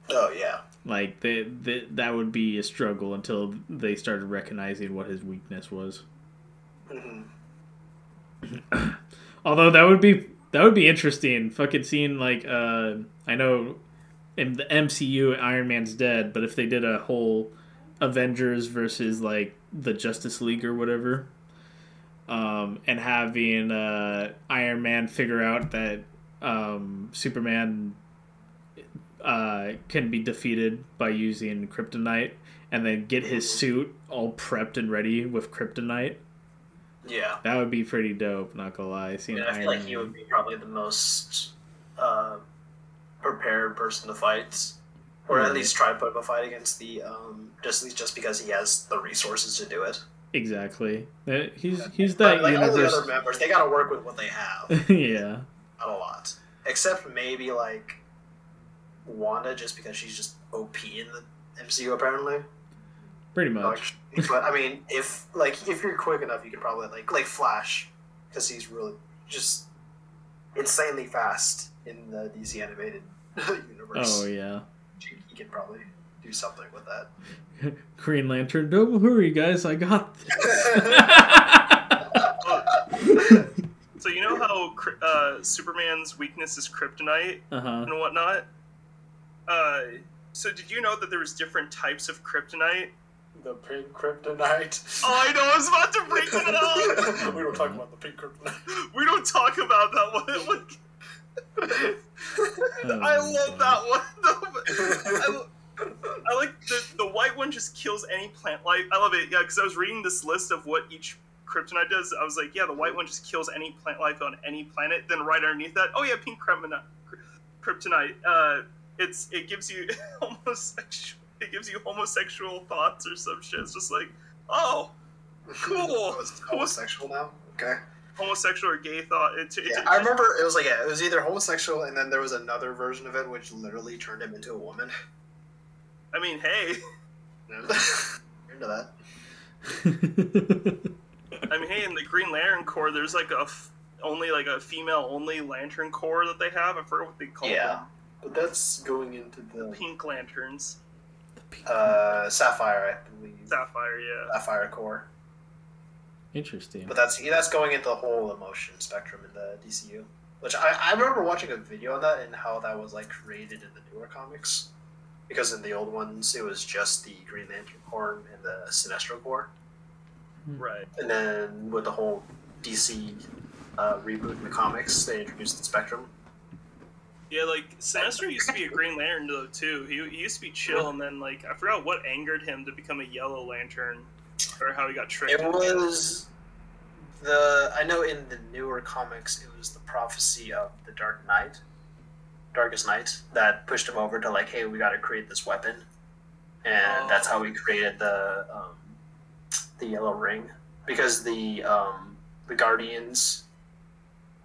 oh yeah. Like they, they, that would be a struggle until they started recognizing what his weakness was. hmm Although that would be that would be interesting. Fucking seeing like uh, I know in the MCU Iron Man's dead, but if they did a whole Avengers versus like the Justice League or whatever, um, and having uh, Iron Man figure out that um, Superman uh, can be defeated by using kryptonite, and then get his suit all prepped and ready with kryptonite. Yeah. That would be pretty dope. Not gonna lie. I, Seeing I Iron feel like he would be probably the most uh, prepared person to fight, or at least try to put up a fight against the um, just just because he has the resources to do it. Exactly. That- He's he's that like all the other members, they got to work with what they have. yeah. Not a lot, except maybe like Wanda, just because she's just OP in the MCU apparently. Pretty much. Like, but I mean, if like if you're quick enough, you could probably like like Flash, because he's really just insanely fast in the DC animated universe. Oh yeah. he, he can probably do something with that. Green Lantern. Don't worry, guys. I got this. so you know how uh, Superman's weakness is kryptonite uh huh. and whatnot. Uh, so did you know that there was different types of kryptonite? The pink kryptonite. Oh, I know. I was about to bring that up. we don't talk about the pink kryptonite. We don't talk about that one. Like, Oh, I love God. that one. though, I, I like the the white one just kills any plant life. I love it. Yeah, because I was reading this list of what each kryptonite does. I was like, yeah, the white one just kills any plant life on any planet. Then right underneath that, oh yeah, pink kryptonite. Kryptonite. Uh, it's it gives you homosexual. It gives you homosexual thoughts or some shit. It's just like, oh, cool. It's homosexual now. Okay. homosexual or gay thought. It, it, Yeah, I remember it was like yeah, it was either homosexual and then there was another version of it which literally turned him into a woman. I mean, hey. You're into that. I mean, hey, in the Green Lantern Corps, there's like a f- only like a female only Lantern Corps that they have. I forget what they call Yeah. But that's going into the Pink Lanterns, uh, Sapphire, I believe. Sapphire. Yeah. Sapphire Corps. Interesting. But that's yeah, that's going into the whole emotion spectrum in the DCU. Which I, I remember watching a video on that and how that was like created in the newer comics. Because in the old ones it was just the Green Lantern Corps and the Sinestro Corps. Right. And then with the whole DC uh, reboot in the comics, they introduced the Spectrum. Yeah, like Sinestro used to be a Green Lantern though too. He, he used to be chill, and then like I forgot what angered him to become a Yellow Lantern, or how he got tricked. It was the I know in the newer comics it was the prophecy of the Dark Knight, Darkest Night, that pushed him over to like, hey, we got to create this weapon, and that's how we created the um, the Yellow Ring because the um, the Guardians,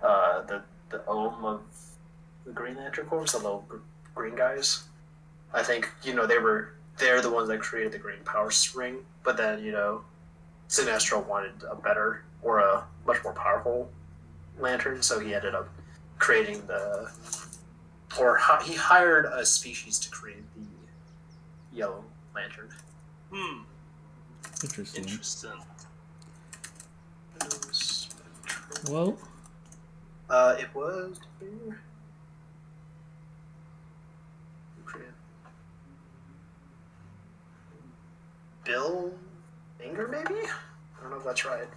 uh, the the Ohm of Green Lantern Corps, the little green guys. I think you know they were they're the ones that created the Green Power Ring, but then you know Sinestro wanted a better or a much more powerful lantern, so he ended up creating the, or he hired a species to create the yellow lantern. Hmm. Interesting. Interesting. Well, Uh, it was. Bill Finger, maybe? I don't know if that's right.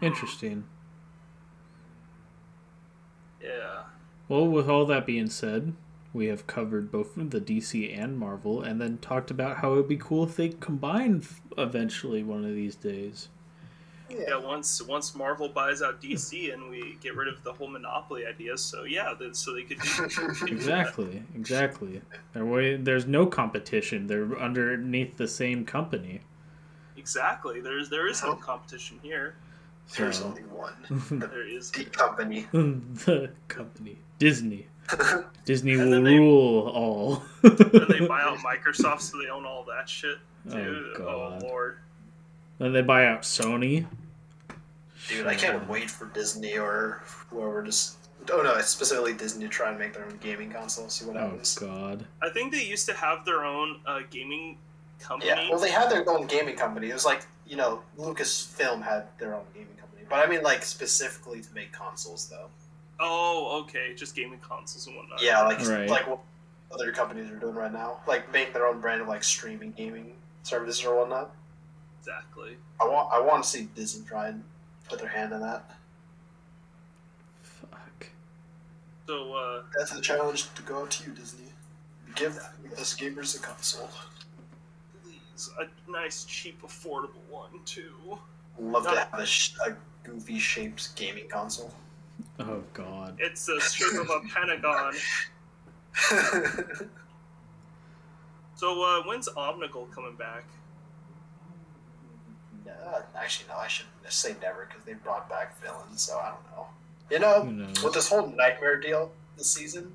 interesting. Yeah. Well, with all that being said, we have covered both the DC and Marvel, and then talked about how it would be cool if they combined eventually one of these days. Yeah, once once Marvel buys out DC and we get rid of the whole monopoly idea, so yeah, that, so they could do Exactly, exactly. Way, there's no competition. They're underneath the same company. exactly. There's there is no competition here. There's only one. There is. The company. the company, Disney. Disney And will they- rule all. and they buy out Microsoft, so they own all that shit. Oh, Dude, Oh, oh, God. lord. Then they buy out Sony. Dude, I can't wait for Disney or whoever just. Oh no, it's specifically Disney to try and make their own gaming console. See what Oh happens. God. I think they used to have their own uh, gaming company. Yeah, well, they had their own gaming company. It was like you know, Lucasfilm had their own gaming company, but I mean like specifically to make consoles though. Oh, okay, just gaming consoles and whatnot. Yeah, like Right. like what other companies are doing right now, like make their own brand of like streaming gaming services or whatnot. Exactly. I want I want to see Disney try and put their hand in that. Fuck. So, uh, That's a challenge to go out to you, Disney. Give us gamers a console. please, a nice, cheap, affordable one too. Love to have a, sh- a goofy shaped gaming console. Oh God. It's a strip of a pentagon. So, uh, when's Omnigul coming back? Uh, actually, no, I shouldn't say never because they brought back villains, so I don't know. You know, with this whole nightmare deal this season,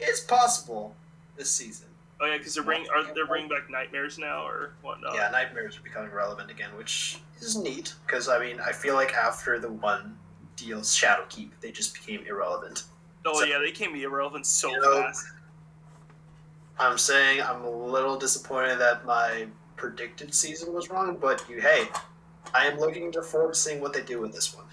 it's possible this season. Oh yeah, because they're bringing are they're bringing back nightmares now or whatnot. yeah, nightmares are becoming relevant again, which is neat because I mean, I feel like after the one deal, Shadowkeep, they just became irrelevant. Oh So- yeah, they can be irrelevant so You know, fast. I'm saying I'm a little disappointed that my predicted season was wrong, but you, hey, I am looking forward to seeing what they do with this one.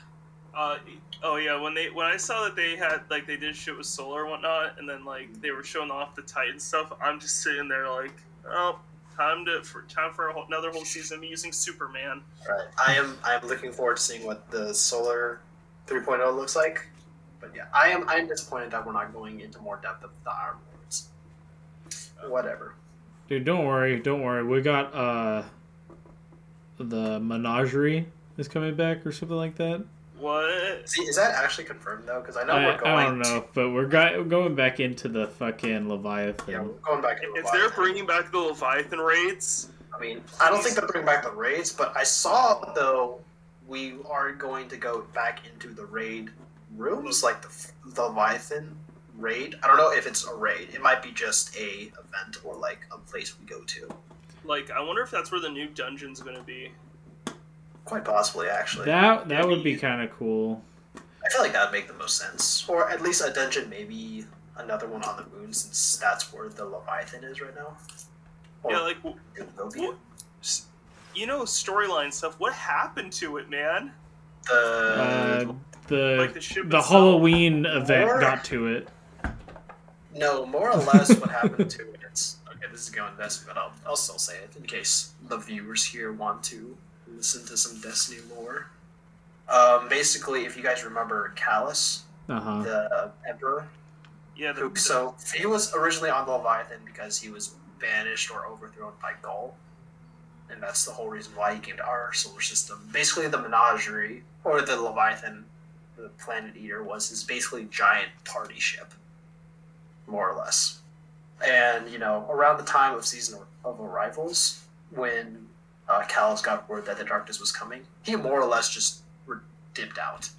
Uh, oh yeah, when they when I saw that they had like they did shit with Solar and whatnot, and then like they were showing off the Titan stuff, I'm just sitting there like, oh, Time to for time for a whole, another whole season of using Superman. Right. I am. I am looking forward to seeing what the Solar 3.0 looks like. But yeah, I am. I am disappointed that we're not going into more depth of the Iron Lords. Whatever. Dude, don't worry, don't worry. We got uh the menagerie is coming back or something like that. What? See, is that actually confirmed though? Because I know I, we're going. I don't know, but we're go- going back into the fucking Leviathan. Yeah, we're going back. To If they're bringing back the Leviathan raids, I mean, I don't think they're bringing back the raids, but I saw though we are going to go back into the raid rooms, like the, the Leviathan raid. I don't know if it's a raid. It might be just a event or like a place we go to. like I wonder if that's where the new dungeon's gonna be. Quite possibly, actually. That that would be kind of cool. I feel like that would make the most sense, or at least a dungeon, maybe another one on the moon, since that's where the Leviathan is right now. Or yeah, like w- it will be. what, you know, storyline stuff. What happened to it, man? the Uh, the Like the ship the? Halloween event Or- got to it. No, more or less what happened to it. Okay, this is going Destiny, but I'll, I'll still say it in case the viewers here want to listen to some Destiny lore. Um, basically, if you guys remember Calus, Uh huh. the Emperor, Yeah, the, who, so he was originally on the Leviathan because he was banished or overthrown by Ghaul. And that's the whole reason why he came to our solar system. Basically, the Menagerie, or the Leviathan, the Planet Eater, was his basically giant party ship, more or less. And, you know, around the time of Season of Arrivals, when uh, Calus got word that the darkness was coming, he more or less just re- dipped out.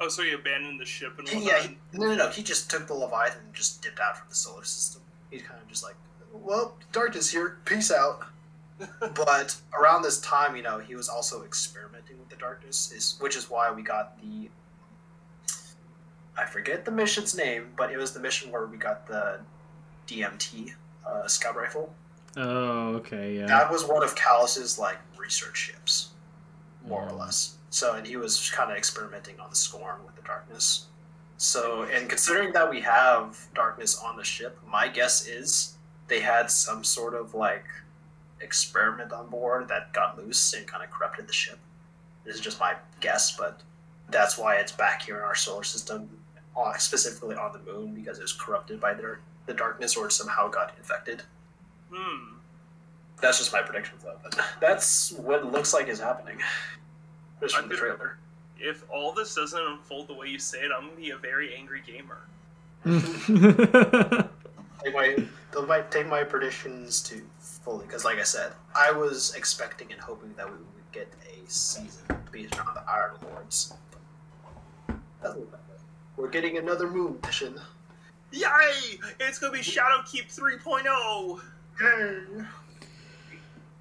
oh, so he abandoned the ship and whatnot. yeah, he, no, no, no. He just took the Leviathan and just dipped out from the solar system. He's kind of just like, well, darkness here, peace out. but around this time, you know, he was also experimenting with the darkness, is which is why we got the. I forget the mission's name, but it was the mission where we got the DMT uh, scout rifle. Oh, okay, yeah. That was one of Calus's like research ships, more or Mm. less. So, and he was kind of experimenting on the Scorn with the darkness. So, and considering that we have darkness on the ship, my guess is they had some sort of like experiment on board that got loose and kind of corrupted the ship. This is just my guess, but that's why it's back here in our solar system, uh, specifically on the moon, because it was corrupted by the, the darkness or somehow got infected. Hmm. That's just my prediction, though. But that's what it looks like is happening. Just from the I could- trailer. If all this doesn't unfold the way you say it, I'm gonna be a very angry gamer. They might, they might take my predictions to fully, because like I said, I was expecting and hoping that we would get a season based on the Iron Lords. Doesn't look like it. We're getting another moon mission. Yay! It's gonna be Shadowkeep oh! 3.0. Yay!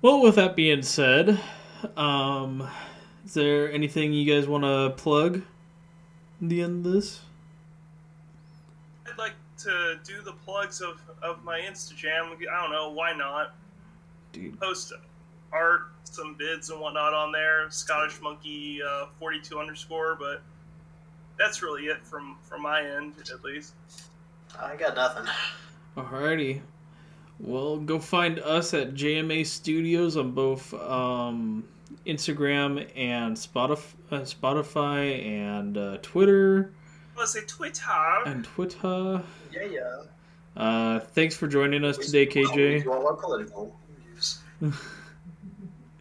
well, with that being said, um, is there anything you guys want to plug? at The end of this. I'd like to do the plugs of, of my Instagram. I don't know, why not? Dude. Post art, some bids and whatnot on there. Scottish Monkey uh, 42 underscore, but that's really it from from my end, at least. I got nothing. Alrighty. Well, go find us at JMA Studios on both um, Instagram and Spotify, uh, Spotify and uh, Twitter Let's say Twitter. and Twitter. Yeah, yeah. Uh, thanks for joining us today, We KJ. do all our political views. Uh,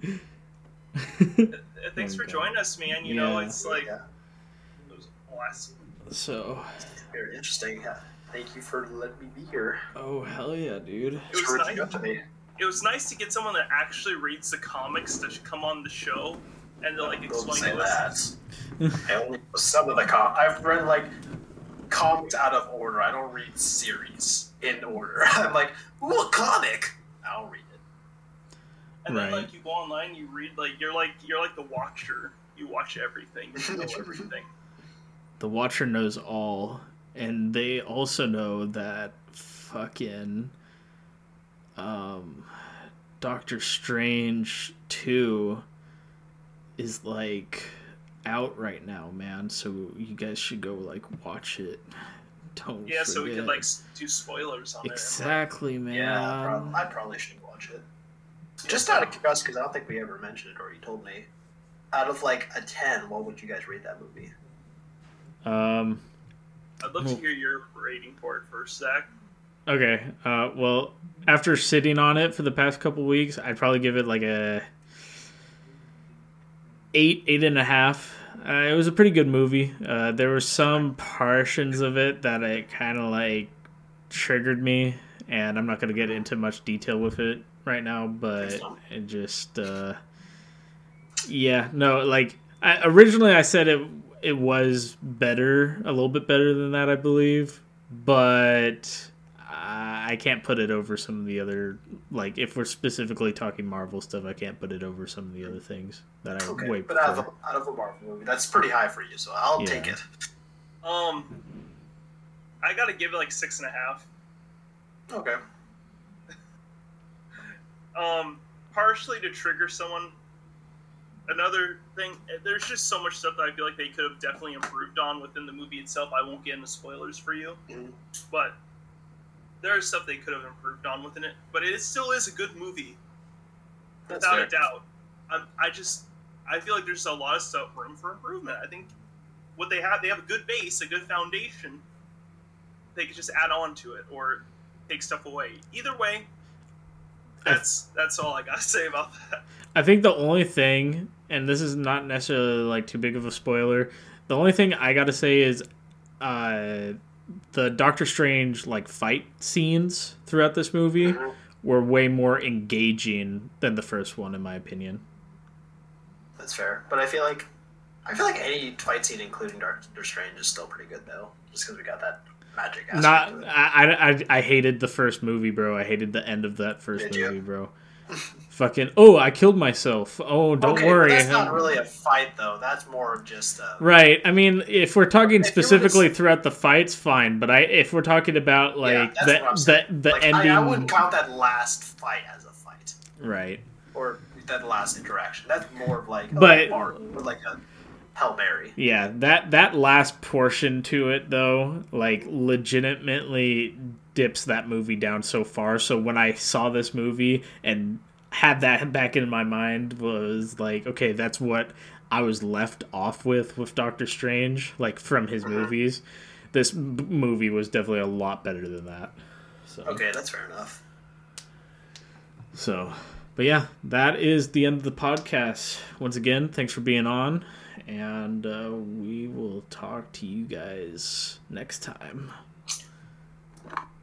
Thanks Oh, for joining us, man. You know, it's like yeah, it was so, very interesting. Yeah. Thank you for letting me be here. oh hell yeah, dude. It was nice. reaching out to me. It was nice to get someone that actually reads the comics to come on the show and to like Don't explain say that. I only some of the com. I've read like comics out of order. I don't read series in order. I'm like, ooh, a comic. I'll read it. And then like you go online, you read like you're like you're like the watcher. You watch everything. You know everything. The Watcher knows all, and they also know that fucking um, Doctor Strange two is like out right now, man. So you guys should go like watch it. Don't Yeah, so we forget. could like do spoilers on there. exactly, man. Yeah, prob- I probably should watch it. Just out of curiosity, because I don't think we ever mentioned it, or you told me. Out of like a ten, what would you guys rate that movie? Um, I'd love to hear your rating for it first, Zach. okay. Uh, well, after sitting on it for the past couple weeks, I'd probably give it like a eight, eight and a half. Uh, it was a pretty good movie. Uh, there were some portions of it that it kind of like triggered me, and I'm not gonna get into much detail with it right now, but it just, uh, yeah, no, like I, originally I said it it was better, a little bit better than that, I believe, but I I can't put it over some of the other like if we're specifically talking Marvel stuff, I can't put it over some of the other things that I Okay, way but out of, a, out of a Marvel movie, that's pretty high for you, so I'll Yeah. take it. Um, I gotta give it like six and a half. Okay. Um, partially to trigger someone. Another thing, there's just so much stuff that I feel like they could have definitely improved on within the movie itself. I won't get into spoilers for you, Mhm. but there is stuff they could have improved on within it. But it still is a good movie, That's without fair. a doubt. I, I just, I feel like there's a lot of stuff room for improvement. I think what they have, they have a good base, a good foundation. They could just add on to it or take stuff away. Either way, that's that's all I gotta say about that. I think the only thing, and this is not necessarily like too big of a spoiler, the only thing I gotta say is, uh, the Doctor Strange like fight scenes throughout this movie Mhm. were way more engaging than the first one, in my opinion. That's fair, but I feel like I feel like any fight scene, including Doctor Strange, is still pretty good though, just because we got that magic aspect. Not. I, I, I, hated the first movie, bro. I hated the end of that first Did you? movie, bro. Fucking, oh, I killed myself. Oh, don't okay, worry. That's not really a fight though. That's more of just uh, Right. I mean, if we're talking If you were to specifically s- throughout the fights, fine. But I, if we're talking about like I'm the the the like, ending, I, I wouldn't count that last fight as a fight right? or that last interaction. That's more of like, a But- bar, like a Hellberry. Yeah, that that last portion to it though, like legitimately dips that movie down so far. So when I saw this movie and had that back in my mind was like, okay, that's what I was left off with with Doctor Strange, like from his Mhm. movies. This b- movie was definitely a lot better than that. So Okay, that's fair enough. So, but yeah, that is the end of the podcast. Once again, thanks for being on, and uh, we will talk to you guys next time.